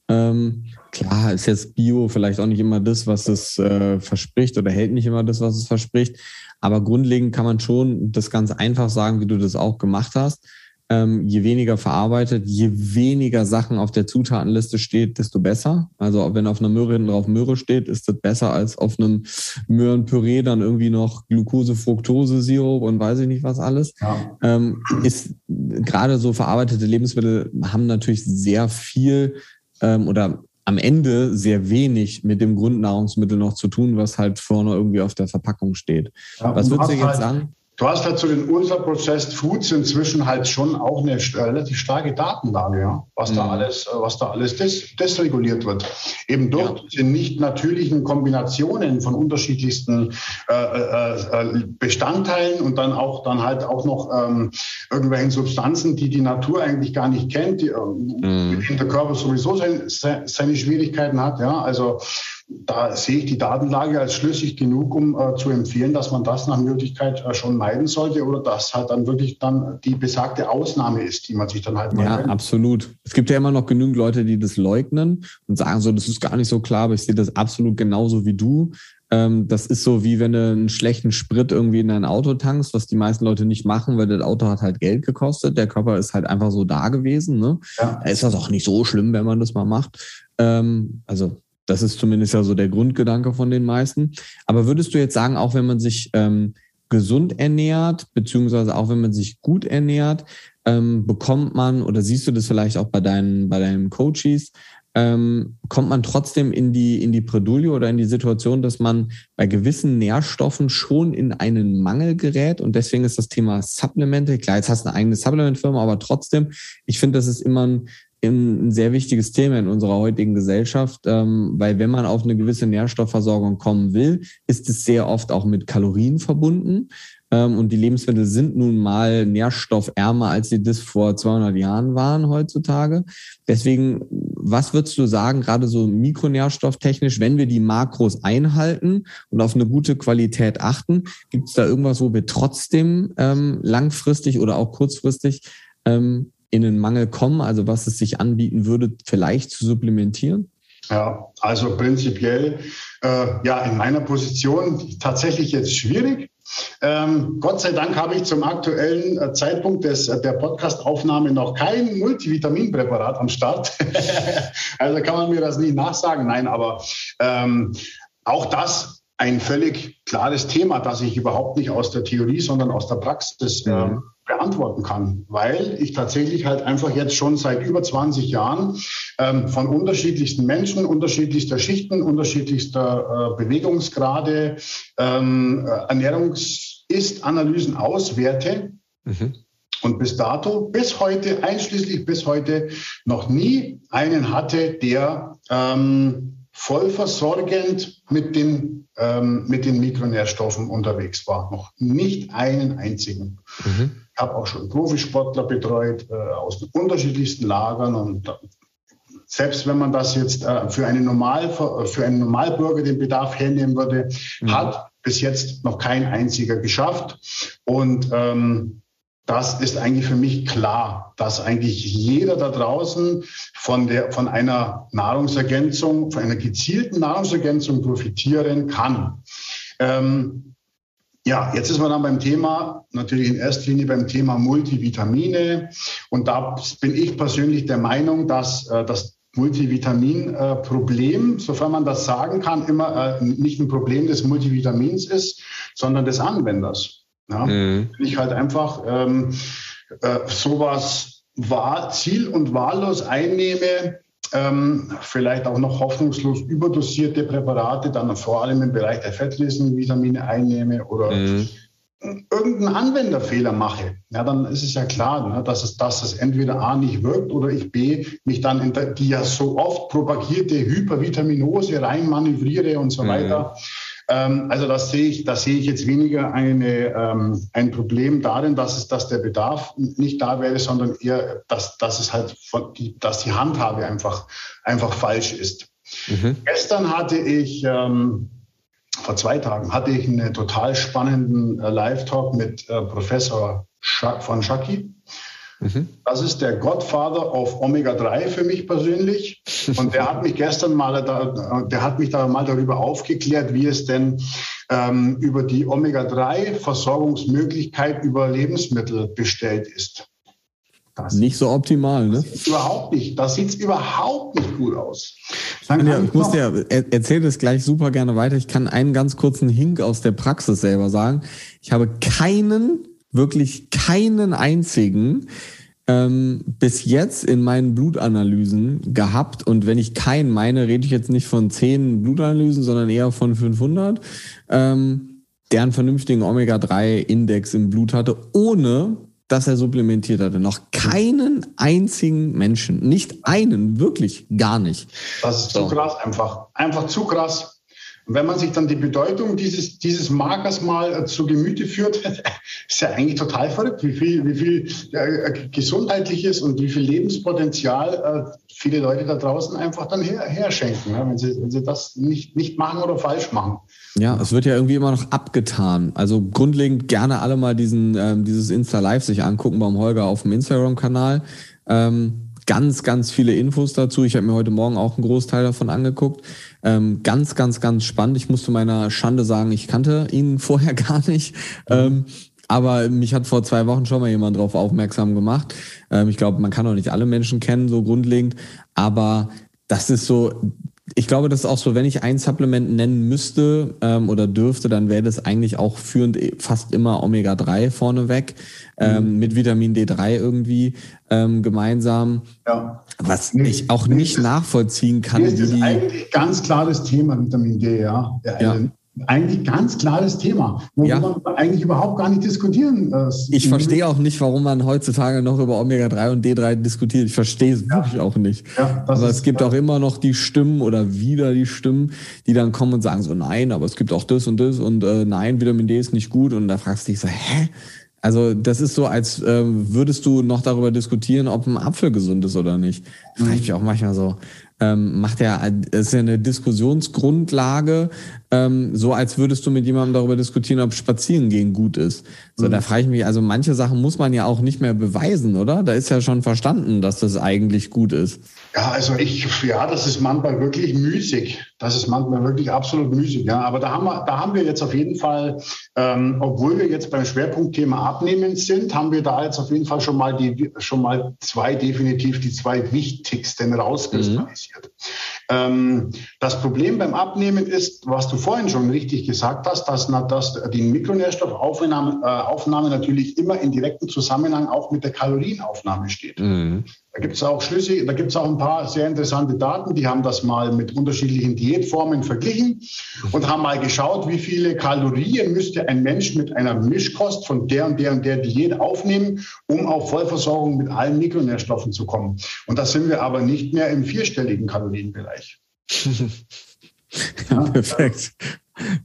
S1: Ähm, klar ist jetzt Bio vielleicht auch nicht immer das, was es äh, verspricht oder hält nicht immer das, was es verspricht. Aber grundlegend kann man schon das ganz einfach sagen, wie du das auch gemacht hast ähm, je weniger verarbeitet, je weniger Sachen auf der Zutatenliste steht, desto besser. Also wenn auf einer Möhre hinten drauf Möhre steht, ist das besser als auf einem Möhrenpüree dann irgendwie noch Glucose, Fructose, Sirup und weiß ich nicht was alles. Ja. Ähm, ist gerade so verarbeitete Lebensmittel haben natürlich sehr viel ähm, oder am Ende sehr wenig mit dem Grundnahrungsmittel noch zu tun, was halt vorne irgendwie auf der Verpackung steht. Ja, was würdest du jetzt halt sagen?
S2: Du hast halt zu den Ultra-Processed Foods inzwischen halt schon auch eine relativ starke Datenlage, ja, was mhm. da alles, äh, was da alles des, desreguliert wird. Eben durch ja. nicht natürlichen Kombinationen von unterschiedlichsten äh, äh, äh, Bestandteilen und dann auch dann halt auch noch ähm, irgendwelchen Substanzen, die die Natur eigentlich gar nicht kennt, die, äh, mhm. mit denen der Körper sowieso sein, seine Schwierigkeiten hat. Ja, also da sehe ich die Datenlage als schlüssig genug, um äh, zu empfehlen, dass man das nach Möglichkeit äh, schon meiden sollte oder dass halt dann wirklich dann die besagte Ausnahme ist, die man sich dann halt
S1: mal. Ja, nennt. absolut. Es gibt ja immer noch genügend Leute, die das leugnen und sagen so, das ist gar nicht so klar, aber ich sehe das absolut genauso wie du. Ähm, das ist so wie wenn du einen schlechten Sprit irgendwie in dein Auto tankst, was die meisten Leute nicht machen, weil das Auto hat halt Geld gekostet. Der Körper ist halt einfach so da gewesen. Ne? Ja. Da ist das auch nicht so schlimm, wenn man das mal macht. Ähm, also das ist zumindest ja so der Grundgedanke von den meisten. Aber würdest du jetzt sagen, auch wenn man sich ähm, gesund ernährt, beziehungsweise auch wenn man sich gut ernährt, ähm, bekommt man oder siehst du das vielleicht auch bei deinen, bei deinen Coaches, ähm, kommt man trotzdem in die, in die Bredouille oder in die Situation, dass man bei gewissen Nährstoffen schon in einen Mangel gerät. Und deswegen ist das Thema Supplemente, klar, jetzt hast du eine eigene Supplementfirma, aber trotzdem, ich finde, das ist immer ein, ein sehr wichtiges Thema in unserer heutigen Gesellschaft, ähm, weil wenn man auf eine gewisse Nährstoffversorgung kommen will, ist es sehr oft auch mit Kalorien verbunden. Ähm, und die Lebensmittel sind nun mal nährstoffärmer, als sie das vor 200 Jahren waren heutzutage. Deswegen, was würdest du sagen, gerade so mikronährstofftechnisch, wenn wir die Makros einhalten und auf eine gute Qualität achten, gibt es da irgendwas, wo wir trotzdem ähm, langfristig oder auch kurzfristig ähm, in einen Mangel kommen? Also was es sich anbieten würde, vielleicht zu supplementieren?
S2: Ja, also prinzipiell, äh, ja, in meiner Position tatsächlich jetzt schwierig. Ähm, Gott sei Dank habe ich zum aktuellen äh, Zeitpunkt des, äh, der Podcastaufnahme noch kein Multivitaminpräparat am Start. also kann man mir das nie nachsagen. Nein, aber ähm, auch das ein völlig klares Thema, das ich überhaupt nicht aus der Theorie, sondern aus der Praxis äh, beantworten kann, weil ich tatsächlich halt einfach jetzt schon seit über 20 Jahren ähm, von unterschiedlichsten Menschen, unterschiedlichster Schichten, unterschiedlichster äh, Bewegungsgrade, ähm, äh, Ernährungs-Ist-Analysen auswerte. Mhm. Und bis dato, bis heute, einschließlich bis heute, noch nie einen hatte, der ähm, voll versorgend mit den, ähm, mit den Mikronährstoffen unterwegs war. Noch nicht einen einzigen. Mhm. Ich habe auch schon Profisportler betreut äh, aus den unterschiedlichsten Lagern und selbst wenn man das jetzt äh, für, einen Normal, für einen Normalbürger den Bedarf hernehmen würde, mhm. hat bis jetzt noch kein einziger geschafft. Und ähm, das ist eigentlich für mich klar, dass eigentlich jeder da draußen von, der, von einer Nahrungsergänzung, von einer gezielten Nahrungsergänzung profitieren kann. Ähm, ja, jetzt ist man dann beim Thema, natürlich in erster Linie beim Thema Multivitamine. Und da bin ich persönlich der Meinung, dass äh, das Multivitamin-Problem, äh, sofern man das sagen kann, immer äh, nicht ein Problem des Multivitamins ist, sondern des Anwenders. Ja? Mhm. Ich halt einfach ähm, äh, sowas wahr, ziel- und wahllos einnehme, ähm, vielleicht auch noch hoffnungslos überdosierte Präparate, dann vor allem im Bereich der Fettlesenvitamine einnehme oder mhm. irgendeinen Anwenderfehler mache, ja, dann ist es ja klar, ne, dass, es, dass es entweder A nicht wirkt oder ich B mich dann in die ja so oft propagierte Hypervitaminose reinmanövriere und so mhm. weiter. Ähm, also das sehe ich, das sehe ich jetzt weniger eine, ähm, ein Problem darin, dass es, dass der Bedarf nicht da wäre, sondern eher, dass, dass es halt von die, dass die Handhabe einfach, einfach falsch ist. Mhm. Gestern hatte ich, ähm, vor zwei Tagen hatte ich einen total spannenden äh, Live-Talk mit äh, Professor Scha von Schaki. Mhm. Das ist der Godfather of Omega-3 für mich persönlich. Und der hat mich gestern mal, da, der hat mich da mal darüber aufgeklärt, wie es denn ähm, über die Omega-3-Versorgungsmöglichkeit über Lebensmittel bestellt ist.
S1: Das nicht so optimal, ne?
S2: Überhaupt nicht. Das sieht überhaupt nicht gut aus.
S1: Ja, ich muss dir, erzähl das gleich super gerne weiter. Ich kann einen ganz kurzen Hink aus der Praxis selber sagen. Ich habe keinen wirklich keinen einzigen ähm, bis jetzt in meinen Blutanalysen gehabt. Und wenn ich keinen meine, rede ich jetzt nicht von zehn Blutanalysen, sondern eher von 500, ähm, der einen vernünftigen Omega-3-Index im Blut hatte, ohne dass er supplementiert hatte. Noch keinen einzigen Menschen. Nicht einen, wirklich gar nicht.
S2: Das ist so. zu krass einfach. Einfach zu krass. Und wenn man sich dann die Bedeutung dieses, dieses Markers mal äh, zu Gemüte führt, ist ja eigentlich total verrückt, wie viel, wie viel äh, gesundheitliches und wie viel Lebenspotenzial äh, viele Leute da draußen einfach dann her, herschenken, ja, wenn, sie, wenn sie das nicht, nicht machen oder falsch machen.
S1: Ja, es wird ja irgendwie immer noch abgetan. Also grundlegend gerne alle mal diesen, ähm, dieses Insta-Live sich angucken beim Holger auf dem Instagram-Kanal. Ähm, ganz, ganz viele Infos dazu. Ich habe mir heute Morgen auch einen Großteil davon angeguckt. Ähm, ganz, ganz, ganz spannend. Ich musste meiner Schande sagen, ich kannte ihn vorher gar nicht. Ähm, aber mich hat vor zwei Wochen schon mal jemand darauf aufmerksam gemacht. Ähm, ich glaube, man kann auch nicht alle Menschen kennen, so grundlegend. Aber das ist so ich glaube, das ist auch so, wenn ich ein Supplement nennen müsste ähm, oder dürfte, dann wäre das eigentlich auch führend fast immer Omega-3 vorneweg ähm, mhm. mit Vitamin D3 irgendwie ähm, gemeinsam. Ja. Was ich auch nicht nachvollziehen kann.
S2: Das ist eigentlich ganz klar das Thema Vitamin D, ja. ja eigentlich ganz klares Thema, wo ja. man eigentlich überhaupt gar nicht diskutieren.
S1: Äh, ich verstehe auch nicht, warum man heutzutage noch über Omega-3 und D3 diskutiert. Ich verstehe es ja. wirklich auch nicht. Ja, aber es gibt auch immer noch die Stimmen oder wieder die Stimmen, die dann kommen und sagen so, nein, aber es gibt auch das und das und äh, nein, Vitamin D ist nicht gut. Und da fragst du dich so, hä? Also das ist so, als äh, würdest du noch darüber diskutieren, ob ein Apfel gesund ist oder nicht. Frage ich mich auch manchmal so, ähm, macht ja, ist ja eine Diskussionsgrundlage, ähm, so als würdest du mit jemandem darüber diskutieren, ob Spazieren gehen gut ist. So, mhm. da frage ich mich, also manche Sachen muss man ja auch nicht mehr beweisen, oder? Da ist ja schon verstanden, dass das eigentlich gut ist.
S2: Ja, also ich, ja, das ist manchmal wirklich müßig. Das ist manchmal wirklich absolut müßig. Ja, aber da haben wir, da haben wir jetzt auf jeden Fall, ähm, obwohl wir jetzt beim Schwerpunktthema Abnehmen sind, haben wir da jetzt auf jeden Fall schon mal die, schon mal zwei definitiv die zwei wichtigsten rauskristallisiert. Mhm. Ähm, das Problem beim Abnehmen ist, was du vorhin schon richtig gesagt hast, dass, dass die Mikronährstoffaufnahme äh, Aufnahme natürlich immer in direktem Zusammenhang auch mit der Kalorienaufnahme steht. Mhm. Da gibt es auch Schlüsse, da gibt es auch ein paar sehr interessante Daten, die haben das mal mit unterschiedlichen Diätformen verglichen und haben mal geschaut, wie viele Kalorien müsste ein Mensch mit einer Mischkost von der und der und der Diät aufnehmen, um auf Vollversorgung mit allen Mikronährstoffen zu kommen. Und da sind wir aber nicht mehr im vierstelligen Kalorienbereich.
S1: ja, Perfekt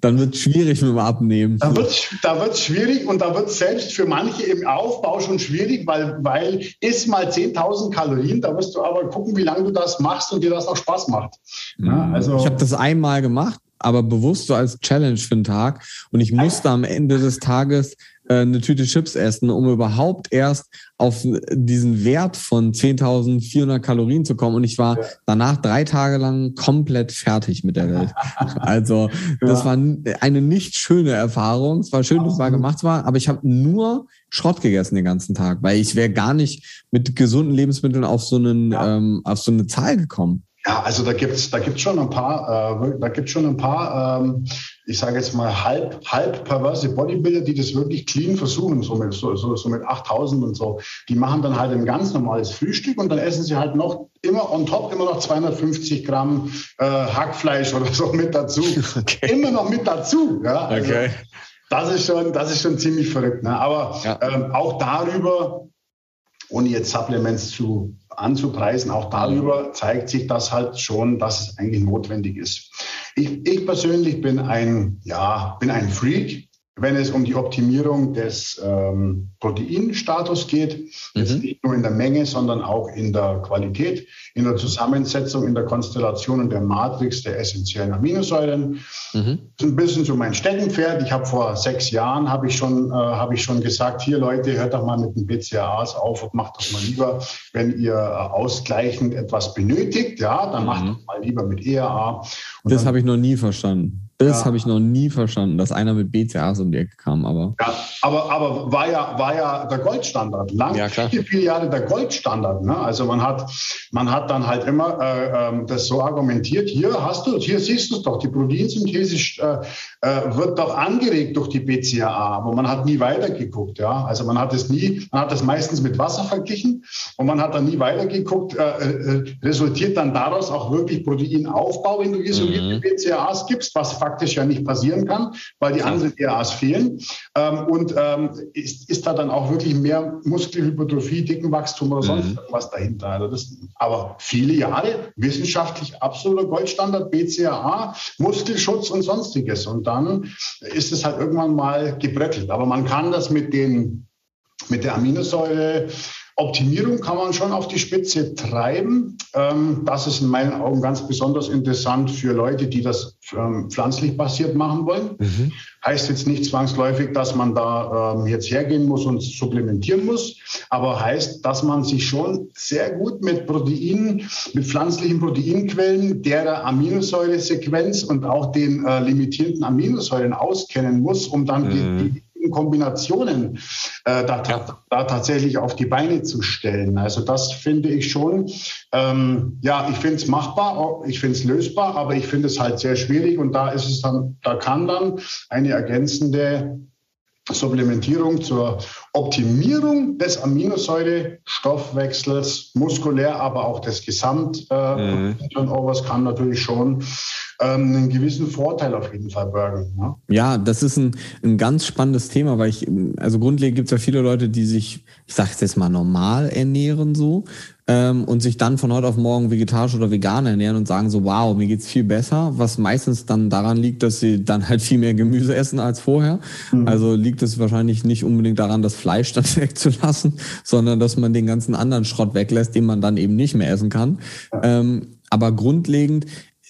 S1: dann wird es schwierig mit dem Abnehmen.
S2: Da wird es da wird's schwierig und da wird es selbst für manche im Aufbau schon schwierig, weil, weil isst mal 10.000 Kalorien, da wirst du aber gucken, wie lange du das machst und dir das auch Spaß macht.
S1: Ja, mhm. also ich habe das einmal gemacht, aber bewusst so als Challenge für den Tag und ich musste am Ende des Tages äh, eine Tüte Chips essen, um überhaupt erst auf diesen Wert von 10.400 Kalorien zu kommen. Und ich war danach drei Tage lang komplett fertig mit der Welt. Also das war eine nicht schöne Erfahrung. Es war schön, dass es mal gemacht war, aber ich habe nur Schrott gegessen den ganzen Tag, weil ich wäre gar nicht mit gesunden Lebensmitteln auf so einen ähm, auf so eine Zahl gekommen.
S2: Ja, also da gibt's da gibt's schon ein paar, äh, da gibt's schon ein paar, ähm, ich sage jetzt mal halb halb perverse Bodybuilder, die das wirklich clean versuchen, so mit so, so, so mit 8000 und so. Die machen dann halt ein ganz normales Frühstück und dann essen sie halt noch immer on top immer noch 250 Gramm äh, Hackfleisch oder so mit dazu, okay. immer noch mit dazu. Ja, also, okay. Das ist schon, das ist schon ziemlich verrückt. Ne? Aber ja. ähm, auch darüber, ohne jetzt Supplements zu anzupreisen. Auch darüber zeigt sich das halt schon, dass es eigentlich notwendig ist. Ich, ich persönlich bin ein, ja, bin ein Freak wenn es um die Optimierung des ähm, Proteinstatus geht, mhm. jetzt nicht nur in der Menge, sondern auch in der Qualität, in der Zusammensetzung, in der Konstellation und der Matrix der essentiellen Aminosäuren. Mhm. Das ist ein bisschen so mein Steckenpferd. Ich habe vor sechs Jahren habe ich schon äh, habe ich schon gesagt, hier Leute, hört doch mal mit den BCAAs auf und macht doch mal lieber, wenn ihr äh, ausgleichend etwas benötigt, ja, dann mhm. macht doch mal lieber mit EAA.
S1: Und das habe ich noch nie verstanden. Das ja. habe ich noch nie verstanden, dass einer mit BCAs um die Ecke kam, aber.
S2: Ja, aber, aber war ja, war ja der Goldstandard. Lang, ja, viele, viele Jahre der Goldstandard. Ne? Also man hat, man hat dann halt immer äh, ähm, das so argumentiert, hier hast du, hier siehst du es doch, die Proteinsynthese äh, äh, wird doch angeregt durch die BCAA, aber man hat nie weitergeguckt. Ja? Also man hat es nie, man hat es meistens mit Wasser verglichen und man hat dann nie weitergeguckt. Äh, äh, resultiert dann daraus auch wirklich Proteinaufbau, wenn du isolierte mhm. BCAAs gibst, was faktisch ja nicht passieren kann, weil die anderen ERAs fehlen. Ähm, und ähm, ist, ist da dann auch wirklich mehr Muskelhypertrophie, Dickenwachstum oder sonst mhm. was dahinter? Also das, aber viele Jahre wissenschaftlich absoluter Goldstandard, BCAA, Muskelschutz und sonstiges. Und dann ist es halt irgendwann mal gebröckelt. Aber man kann das mit den mit der Aminosäure Optimierung kann man schon auf die Spitze treiben. Ähm, das ist in meinen Augen ganz besonders interessant für Leute, die das ähm, pflanzlich basiert machen wollen. Mhm. Heißt jetzt nicht zwangsläufig, dass man da ähm, jetzt hergehen muss und supplementieren muss, aber heißt, dass man sich schon sehr gut mit Proteinen, mit pflanzlichen Proteinquellen, derer Aminosäuresequenz und auch den äh, limitierenden Aminosäuren auskennen muss, um dann mhm. die, richtigen Kombinationen äh, da, ja. da, tatsächlich auf die Beine zu stellen. Also das finde ich schon, ähm, ja, ich finde es machbar, ich finde es lösbar, aber ich finde es halt sehr schwierig und da ist es dann, da kann dann eine ergänzende Supplementierung zur Optimierung des Aminosäurestoffwechsels, muskulär, aber auch des Gesamt-Turnovers äh, mhm. kann natürlich schon ähm, einen gewissen Vorteil auf jeden Fall bergen.
S1: Ne? Ja, das ist ein, ein ganz spannendes Thema, weil ich, also grundlegend gibt es ja viele Leute, die sich, ich sage jetzt mal normal ernähren so ähm, und sich dann von heute auf morgen vegetarisch oder vegan ernähren und sagen so, wow, mir geht's viel besser, was meistens dann daran liegt, dass sie dann halt viel mehr Gemüse essen als vorher. Mhm. Also liegt es wahrscheinlich nicht unbedingt daran, das Fleisch dann wegzulassen, sondern dass man den ganzen anderen Schrott weglässt, den man dann eben nicht mehr essen kann. Ja. Ähm, aber grundlegend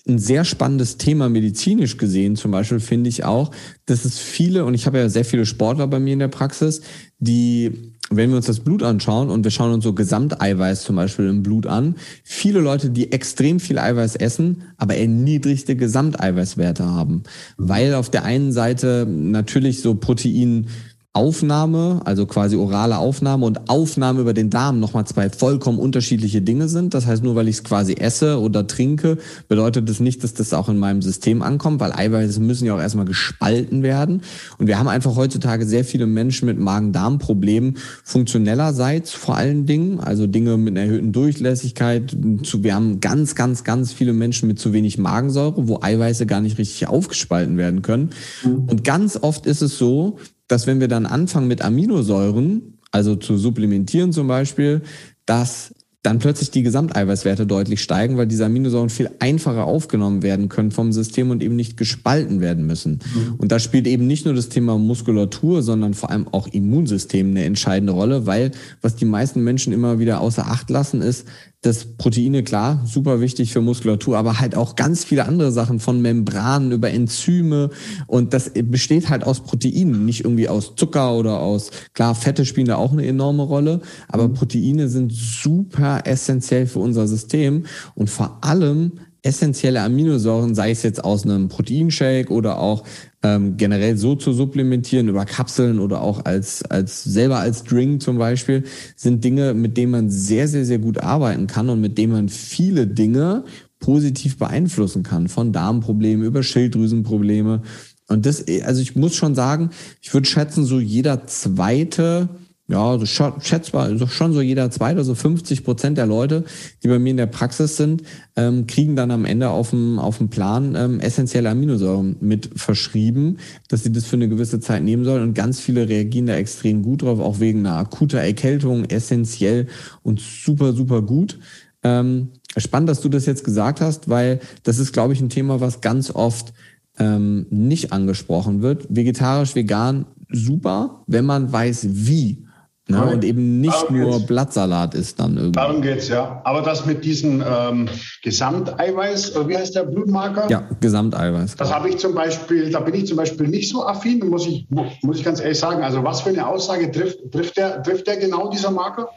S1: ein sehr spannendes Thema medizinisch gesehen zum Beispiel finde ich auch, dass es viele, und ich habe ja sehr viele Sportler bei mir in der Praxis, die, wenn wir uns das Blut anschauen und wir schauen uns so Gesamteiweiß zum Beispiel im Blut an, viele Leute, die extrem viel Eiweiß essen, aber erniedrigte Gesamteiweißwerte haben. Weil auf der einen Seite natürlich so Protein Aufnahme, also quasi orale Aufnahme und Aufnahme über den Darm nochmal zwei vollkommen unterschiedliche Dinge sind. Das heißt, nur weil ich es quasi esse oder trinke, bedeutet das nicht, dass das auch in meinem System ankommt, weil Eiweiße müssen ja auch erstmal gespalten werden. Und wir haben einfach heutzutage sehr viele Menschen mit Magen-Darm-Problemen, funktionellerseits vor allen Dingen, also Dinge mit einer erhöhten Durchlässigkeit. Wir haben ganz, ganz, ganz viele Menschen mit zu wenig Magensäure, wo Eiweiße gar nicht richtig aufgespalten werden können. Mhm. Und ganz oft ist es so, dass wenn wir dann anfangen mit Aminosäuren, also zu supplementieren zum Beispiel, dass dann plötzlich die Gesamteiweißwerte deutlich steigen, weil diese Aminosäuren viel einfacher aufgenommen werden können vom System und eben nicht gespalten werden müssen. Mhm. Und da spielt eben nicht nur das Thema Muskulatur, sondern vor allem auch Immunsystem eine entscheidende Rolle, weil was die meisten Menschen immer wieder außer Acht lassen, ist, dass Proteine, klar, super wichtig für Muskulatur, aber halt auch ganz viele andere Sachen von Membranen über Enzyme und das besteht halt aus Proteinen, nicht irgendwie aus Zucker oder aus, klar, Fette spielen da auch eine enorme Rolle, aber mhm. Proteine sind super essentiell für unser System und vor allem essentielle Aminosäuren, sei es jetzt aus einem Proteinshake oder auch ähm, generell so zu supplementieren über Kapseln oder auch als, als selber als Drink zum Beispiel, sind Dinge, mit denen man sehr, sehr, sehr gut arbeiten kann und mit denen man viele Dinge positiv beeinflussen kann. Von Darmproblemen über Schilddrüsenprobleme. Und das, also ich muss schon sagen, ich würde schätzen, so jeder zweite ja, schätzbar, schon so jeder zweite, so 50 Prozent der Leute, die bei mir in der Praxis sind, ähm, kriegen dann am Ende auf dem, auf dem Plan ähm, essentielle Aminosäuren mit verschrieben, dass sie das für eine gewisse Zeit nehmen sollen. Und ganz viele reagieren da extrem gut drauf, auch wegen einer akuter Erkältung, essentiell und super, super gut. Ähm, spannend, dass du das jetzt gesagt hast, weil das ist, glaube ich, ein Thema, was ganz oft ähm, nicht angesprochen wird. Vegetarisch, vegan, super, wenn man weiß, wie. Ne? Und eben nicht darum nur geht's. Blattsalat ist dann irgendwie.
S2: Darum geht's ja. Aber das mit diesem ähm, Gesamteiweiß, äh, wie heißt der Blutmarker?
S1: Ja, Gesamteiweiß.
S2: Das habe ich zum Beispiel, da bin ich zum Beispiel nicht so affin, muss ich, muss ich ganz ehrlich sagen. Also was für eine Aussage trifft, trifft, der, trifft der genau, dieser Marker?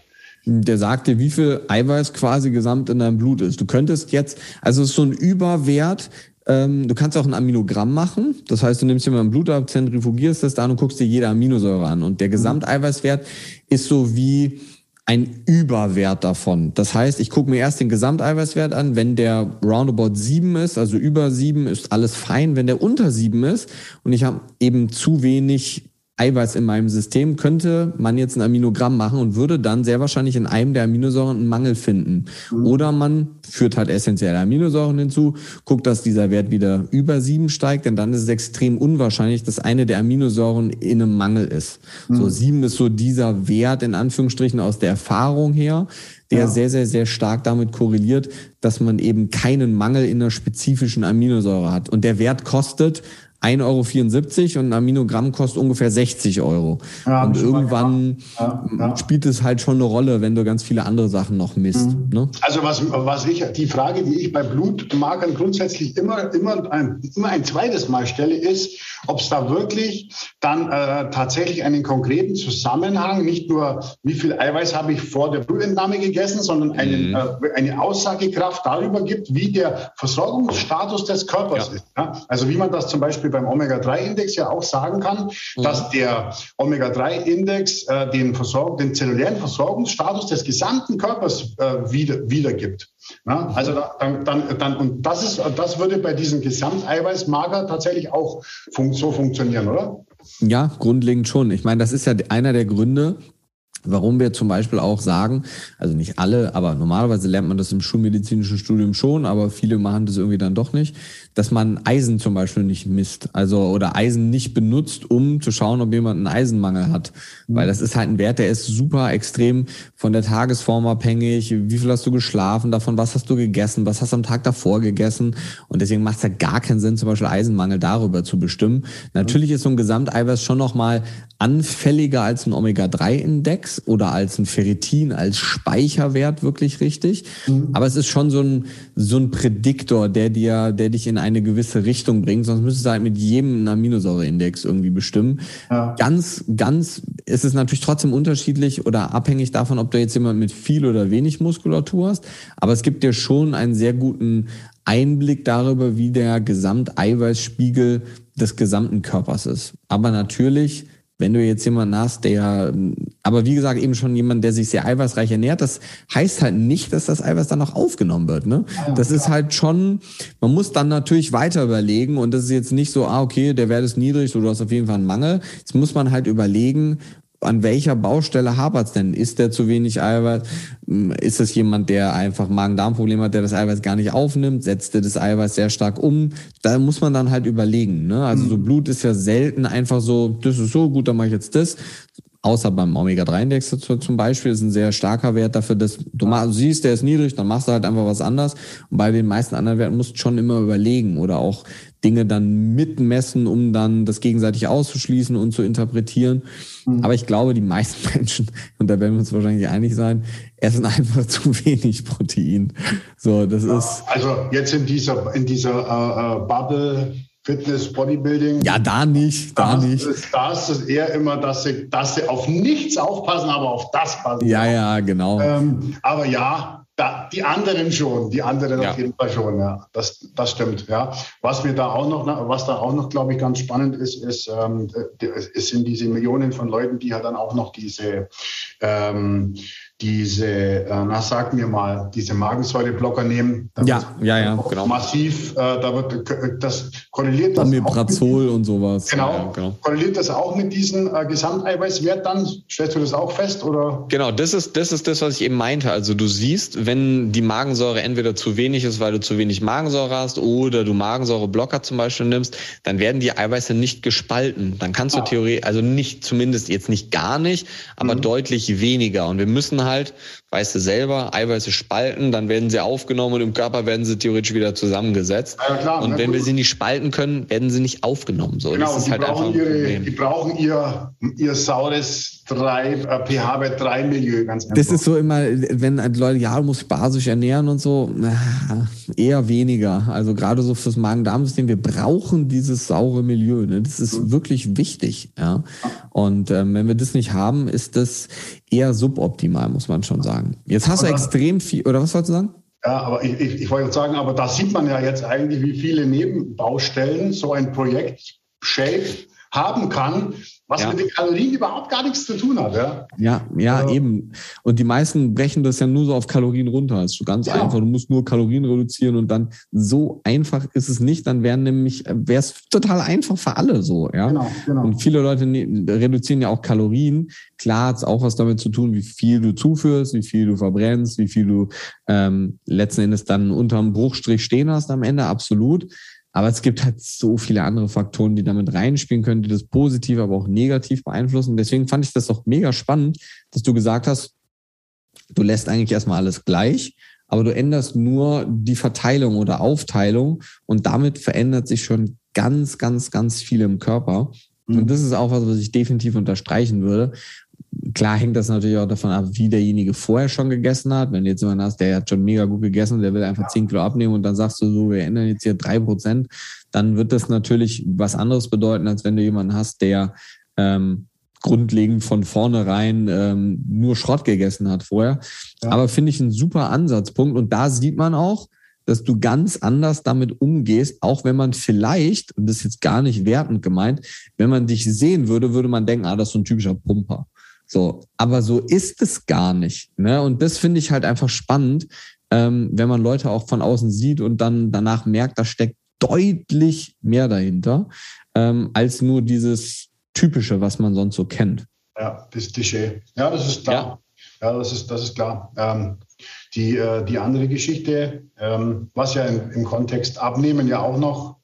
S1: Der sagt dir, wie viel Eiweiß quasi gesamt in deinem Blut ist. Du könntest jetzt, also es ist so ein Überwert, ähm, du kannst auch ein Aminogramm machen. Das heißt, du nimmst dir mal ein Blut ab, zentrifugierst das da und guckst dir jede Aminosäure an. Und der mhm. Gesamteiweißwert ist so wie ein Überwert davon. Das heißt, ich gucke mir erst den Gesamteiweißwert an. Wenn der roundabout sieben ist, also über sieben, ist alles fein. Wenn der unter sieben ist und ich habe eben zu wenig Eiweiß in meinem System, könnte man jetzt ein Aminogramm machen und würde dann sehr wahrscheinlich in einem der Aminosäuren einen Mangel finden. Mhm. Oder man führt halt essentielle Aminosäuren hinzu, guckt, dass dieser Wert wieder über sieben steigt, denn dann ist es extrem unwahrscheinlich, dass eine der Aminosäuren in einem Mangel ist. Mhm. So sieben ist so dieser Wert in Anführungsstrichen aus der Erfahrung her, der ja. sehr, sehr, sehr stark damit korreliert, dass man eben keinen Mangel in einer spezifischen Aminosäure hat. Und der Wert kostet 1,74 Euro und ein Aminogramm kostet ungefähr 60 Euro. Ja, und irgendwann ja, ja. spielt es halt schon eine Rolle, wenn du ganz viele andere Sachen noch misst. Mhm. Ne?
S2: Also was, was ich, die Frage, die ich bei Blutmarkern grundsätzlich immer, immer, ein, immer ein zweites Mal stelle, ist, ob es da wirklich dann äh, tatsächlich einen konkreten Zusammenhang, nicht nur wie viel Eiweiß habe ich vor der Blutentnahme gegessen, sondern einen, mhm. äh, eine Aussagekraft darüber gibt, wie der Versorgungsstatus des Körpers ist. Also wie man das zum Beispiel beim Omega-3-Index ja auch sagen kann, mhm. dass der Omega-3-Index äh, den, Versorg den zellulären Versorgungsstatus des gesamten Körpers äh, wieder, wiedergibt. Ja, also da, dann, dann, dann, und das ist, das würde bei diesem Gesamteiweißmager tatsächlich auch fun so funktionieren, oder?
S1: Ja, grundlegend schon. Ich meine, das ist ja einer der Gründe, Warum wir zum Beispiel auch sagen, also nicht alle, aber normalerweise lernt man das im schulmedizinischen Studium schon, aber viele machen das irgendwie dann doch nicht, dass man Eisen zum Beispiel nicht misst, also oder Eisen nicht benutzt, um zu schauen, ob jemand einen Eisenmangel hat, weil das ist halt ein Wert, der ist super extrem von der Tagesform abhängig, wie viel hast du geschlafen, davon was hast du gegessen, was hast du am Tag davor gegessen? Und deswegen macht es ja gar keinen Sinn, zum Beispiel Eisenmangel darüber zu bestimmen. Natürlich ist so ein Gesamteiweiß schon nochmal anfälliger als ein Omega-3-Index oder als ein Ferritin, als Speicherwert wirklich richtig. Mhm. Aber es ist schon so ein, so ein Prädiktor, der dir, der dich in eine gewisse Richtung bringt. Sonst müsstest du halt mit jedem Aminosäureindex irgendwie bestimmen. Ja. Ganz, ganz ist es natürlich trotzdem unterschiedlich oder abhängig davon, ob du jetzt jemand mit viel oder wenig Muskulatur hast. Aber es gibt dir schon einen sehr guten Einblick darüber, wie der Gesamteiweißspiegel des gesamten Körpers ist. Aber natürlich wenn du jetzt jemanden hast, der, aber wie gesagt, eben schon jemand, der sich sehr eiweißreich ernährt, das heißt halt nicht, dass das Eiweiß dann auch aufgenommen wird. Ne? Das ist halt schon, man muss dann natürlich weiter überlegen und das ist jetzt nicht so, ah, okay, der Wert ist niedrig, so du hast auf jeden Fall einen Mangel. Jetzt muss man halt überlegen, an welcher Baustelle hapert es denn? Ist der zu wenig Eiweiß? Hm, ist es jemand, der einfach Magen-Darm-Probleme hat, der das Eiweiß gar nicht aufnimmt? Setzt er das Eiweiß sehr stark um? Da muss man dann halt überlegen. Ne? Also so mhm. Blut ist ja selten einfach so, das ist so gut, dann mache ich jetzt das. Außer beim Omega-3-Index zum Beispiel ist ein sehr starker Wert dafür, dass du mal siehst, der ist niedrig, dann machst du halt einfach was anderes. Und bei den meisten anderen Werten musst du schon immer überlegen oder auch Dinge dann mitmessen, um dann das gegenseitig auszuschließen und zu interpretieren. Mhm. Aber ich glaube, die meisten Menschen, und da werden wir uns wahrscheinlich einig sein, essen einfach zu wenig Protein. So, das ist.
S2: Also jetzt in dieser, in dieser äh, äh Bubble Fitness, Bodybuilding.
S1: Ja, da nicht, da
S2: das
S1: nicht.
S2: Ist, da ist es eher immer, dass sie, dass sie auf nichts aufpassen, aber auf das passen.
S1: Ja, ja, genau.
S2: Ähm, aber ja, da, die anderen schon, die anderen ja. auf jeden Fall schon, ja. Das, das stimmt, ja. Was wir da auch noch, was da auch noch, glaube ich, ganz spannend ist, ist, ähm, es sind diese Millionen von Leuten, die halt dann auch noch diese ähm, diese, äh, na sag mir mal, diese Magensäureblocker nehmen.
S1: ja, ja, ja, genau.
S2: Massiv, äh, da wird das korreliert das
S1: Omeprazol und sowas.
S2: Genau,
S1: ja,
S2: genau, Korreliert das auch mit diesem äh, Gesamteiweißwert dann? Stellst du das auch fest oder?
S1: Genau, das ist das ist das, was ich eben meinte. Also du siehst, wenn die Magensäure entweder zu wenig ist, weil du zu wenig Magensäure hast, oder du Magensäureblocker zum Beispiel nimmst, dann werden die Eiweiße nicht gespalten. Dann kannst du ah. theoretisch, also nicht zumindest jetzt nicht gar nicht, aber mhm. deutlich weniger. Und wir müssen halt halt, weißt du selber, Eiweiße spalten, dann werden sie aufgenommen und im Körper werden sie theoretisch wieder zusammengesetzt. Ja, klar, und wenn gut. wir sie nicht spalten können, werden sie nicht aufgenommen. So,
S2: genau, das ist die, halt brauchen ihre, die brauchen ihr, ihr saures 3, äh, pH-Wert 3 Milieu, ganz einfach.
S1: Das ist so immer, wenn Leute, ja, du musst basisch ernähren und so, eher weniger. Also gerade so fürs Magen-Darm-System, wir brauchen dieses saure Milieu. Ne? Das ist mhm. wirklich wichtig. Ja? Und ähm, wenn wir das nicht haben, ist das eher suboptimal, muss man schon sagen. Jetzt hast du extrem viel, oder was wolltest du sagen?
S2: Ja, aber ich, ich, ich wollte sagen, aber da sieht man ja jetzt eigentlich, wie viele Nebenbaustellen so ein Projekt Shape haben kann, was ja. mit den Kalorien überhaupt gar nichts zu tun hat. Ja,
S1: ja, ja also, eben. Und die meisten brechen das ja nur so auf Kalorien runter. Das ist so ganz ja. einfach. Du musst nur Kalorien reduzieren und dann so einfach ist es nicht. Dann wären nämlich, wäre es total einfach für alle so. Ja? Genau, genau. Und viele Leute ne, reduzieren ja auch Kalorien. Klar hat es auch was damit zu tun, wie viel du zuführst, wie viel du verbrennst, wie viel du ähm, letzten Endes dann unterm Bruchstrich stehen hast am Ende, absolut. Aber es gibt halt so viele andere Faktoren, die damit reinspielen können, die das positiv, aber auch negativ beeinflussen. Deswegen fand ich das doch mega spannend, dass du gesagt hast, du lässt eigentlich erstmal alles gleich, aber du änderst nur die Verteilung oder Aufteilung und damit verändert sich schon ganz, ganz, ganz viel im Körper. Und mhm. das ist auch was, was ich definitiv unterstreichen würde, Klar hängt das natürlich auch davon ab, wie derjenige vorher schon gegessen hat. Wenn du jetzt jemanden hast, der hat schon mega gut gegessen, der will einfach 10 Kilo abnehmen und dann sagst du so, wir ändern jetzt hier drei Prozent, dann wird das natürlich was anderes bedeuten, als wenn du jemanden hast, der ähm, grundlegend von vornherein ähm, nur Schrott gegessen hat vorher. Ja. Aber finde ich ein super Ansatzpunkt und da sieht man auch, dass du ganz anders damit umgehst, auch wenn man vielleicht, und das ist jetzt gar nicht wertend gemeint, wenn man dich sehen würde, würde man denken, ah, das ist so ein typischer Pumper. So, aber so ist es gar nicht. Ne? Und das finde ich halt einfach spannend, ähm, wenn man Leute auch von außen sieht und dann danach merkt, da steckt deutlich mehr dahinter, ähm, als nur dieses Typische, was man sonst so kennt.
S2: Ja, das Klischee. Ja, das ist klar. Ja, ja das, ist, das ist klar. Ähm, die, äh, die andere Geschichte, ähm, was ja im, im Kontext Abnehmen ja auch noch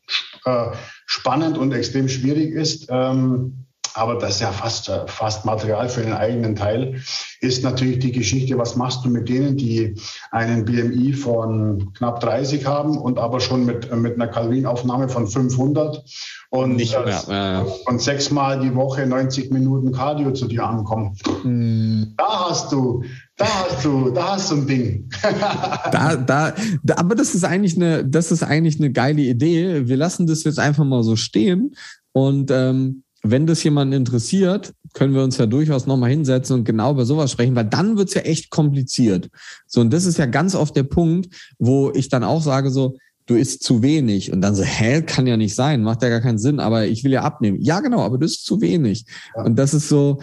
S2: äh, spannend und extrem schwierig ist, ähm, aber das ist ja fast, äh, fast Material für den eigenen Teil, ist natürlich die Geschichte, was machst du mit denen, die einen BMI von knapp 30 haben und aber schon mit, mit einer Kalorienaufnahme von 500 und, Nicht mehr, äh, und sechsmal die Woche 90 Minuten Cardio zu dir ankommen. Mm. Da hast du, da hast du, da hast du ein Ding.
S1: da, da, da, aber das ist eigentlich eine, das ist eigentlich eine geile Idee. Wir lassen das jetzt einfach mal so stehen und ähm, wenn das jemanden interessiert, können wir uns ja durchaus nochmal hinsetzen und genau über sowas sprechen, weil dann wird's ja echt kompliziert. So, und das ist ja ganz oft der Punkt, wo ich dann auch sage so, du isst zu wenig. Und dann so, hä, kann ja nicht sein, macht ja gar keinen Sinn, aber ich will ja abnehmen. Ja, genau, aber du isst zu wenig. Ja. Und das ist so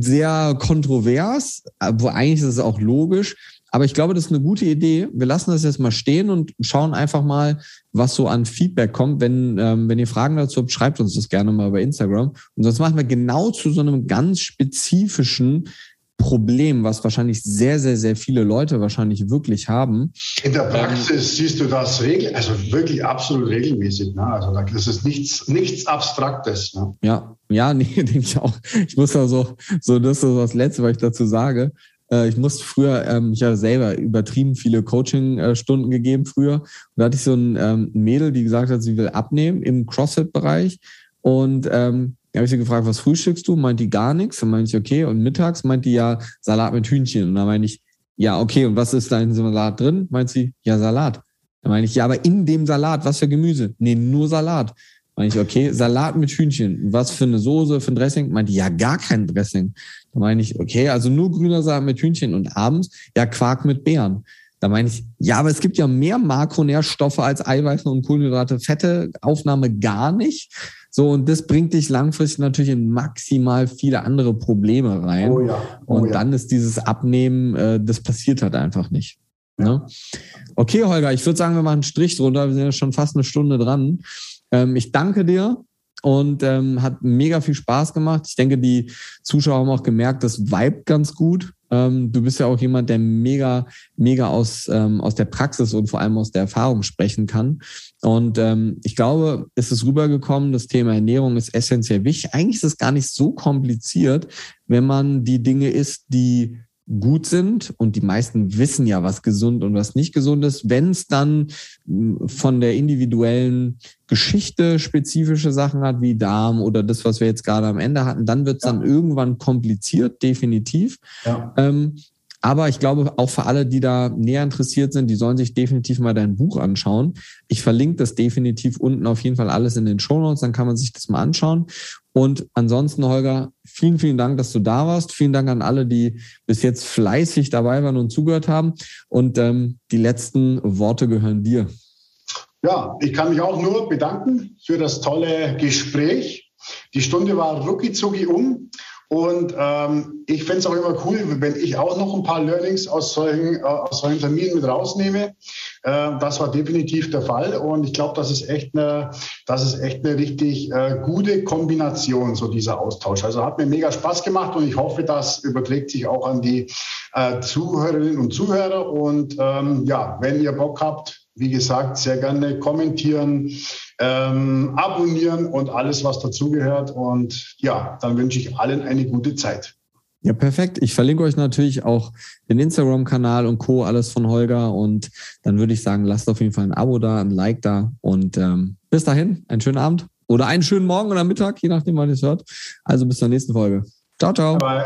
S1: sehr kontrovers, wo eigentlich ist es auch logisch. Aber ich glaube, das ist eine gute Idee. Wir lassen das jetzt mal stehen und schauen einfach mal, was so an Feedback kommt. Wenn, ähm, wenn ihr Fragen dazu habt, schreibt uns das gerne mal bei Instagram. Und sonst machen wir genau zu so einem ganz spezifischen Problem, was wahrscheinlich sehr, sehr, sehr viele Leute wahrscheinlich wirklich haben.
S2: In der Praxis ähm, siehst du das regel, also wirklich absolut regelmäßig. Ne? Also das ist nichts, nichts Abstraktes. Ne?
S1: Ja, ja, nee, denke ich auch. Ich muss da so, so das ist das Letzte, was ich dazu sage. Äh, ich musste früher, ähm, ich habe selber übertrieben viele Coaching-Stunden gegeben früher. Und da hatte ich so ein ähm, Mädel, die gesagt hat, sie will abnehmen im CrossFit-Bereich. Und ähm, habe ich sie gefragt, was frühstückst du? Meint die gar nichts. Dann meinte ich, okay. Und mittags meint die ja Salat mit Hühnchen. Und dann meinte ich, ja, okay. Und was ist da in Salat drin? Meint sie, ja, Salat. Dann meine ich, ja, aber in dem Salat, was für Gemüse? Nee, nur Salat. Meine ich, okay, Salat mit Hühnchen. Was für eine Soße, für ein Dressing? Meinte, ja, gar kein Dressing. Da meine ich, okay, also nur grüner Salat mit Hühnchen und abends ja Quark mit Beeren. Da meine ich, ja, aber es gibt ja mehr Makronährstoffe als Eiweiße und Kohlenhydrate, Fette, Aufnahme gar nicht. So, und das bringt dich langfristig natürlich in maximal viele andere Probleme rein. Oh ja. Oh und ja. dann ist dieses Abnehmen, äh, das passiert halt einfach nicht. Ne? Okay, Holger, ich würde sagen, wir machen einen Strich drunter. Wir sind ja schon fast eine Stunde dran. Ähm, ich danke dir und ähm, hat mega viel Spaß gemacht. Ich denke, die Zuschauer haben auch gemerkt, das Vibe ganz gut. Ähm, du bist ja auch jemand, der mega, mega aus, ähm, aus der Praxis und vor allem aus der Erfahrung sprechen kann. Und ähm, ich glaube, es ist rübergekommen, das Thema Ernährung ist essentiell wichtig. Eigentlich ist es gar nicht so kompliziert, wenn man die Dinge isst, die gut sind und die meisten wissen ja, was gesund und was nicht gesund ist. Wenn es dann hm, von der individuellen Geschichte spezifische Sachen hat, wie Darm oder das, was wir jetzt gerade am Ende hatten, dann wird es ja. dann irgendwann kompliziert, definitiv. Ja. Ähm, aber ich glaube, auch für alle, die da näher interessiert sind, die sollen sich definitiv mal dein Buch anschauen. Ich verlinke das definitiv unten auf jeden Fall alles in den Show Notes, dann kann man sich das mal anschauen. Und ansonsten, Holger, vielen, vielen Dank, dass du da warst. Vielen Dank an alle, die bis jetzt fleißig dabei waren und zugehört haben. Und ähm, die letzten Worte gehören dir.
S2: Ja, ich kann mich auch nur bedanken für das tolle Gespräch. Die Stunde war rucki um. Und ähm, ich fände es auch immer cool, wenn ich auch noch ein paar Learnings aus solchen, äh, aus solchen Terminen mit rausnehme. Äh, das war definitiv der Fall. Und ich glaube, das ist echt eine, das ist echt eine richtig äh, gute Kombination, so dieser Austausch. Also hat mir mega Spaß gemacht und ich hoffe, das überträgt sich auch an die äh, Zuhörerinnen und Zuhörer. Und ähm, ja, wenn ihr Bock habt, wie gesagt, sehr gerne kommentieren, ähm, abonnieren und alles, was dazugehört. Und ja, dann wünsche ich allen eine gute Zeit.
S1: Ja, perfekt. Ich verlinke euch natürlich auch den Instagram-Kanal und Co. alles von Holger. Und dann würde ich sagen, lasst auf jeden Fall ein Abo da, ein Like da. Und ähm, bis dahin, einen schönen Abend oder einen schönen Morgen oder Mittag, je nachdem, wann ihr es hört. Also bis zur nächsten Folge. Ciao, ciao. Bye.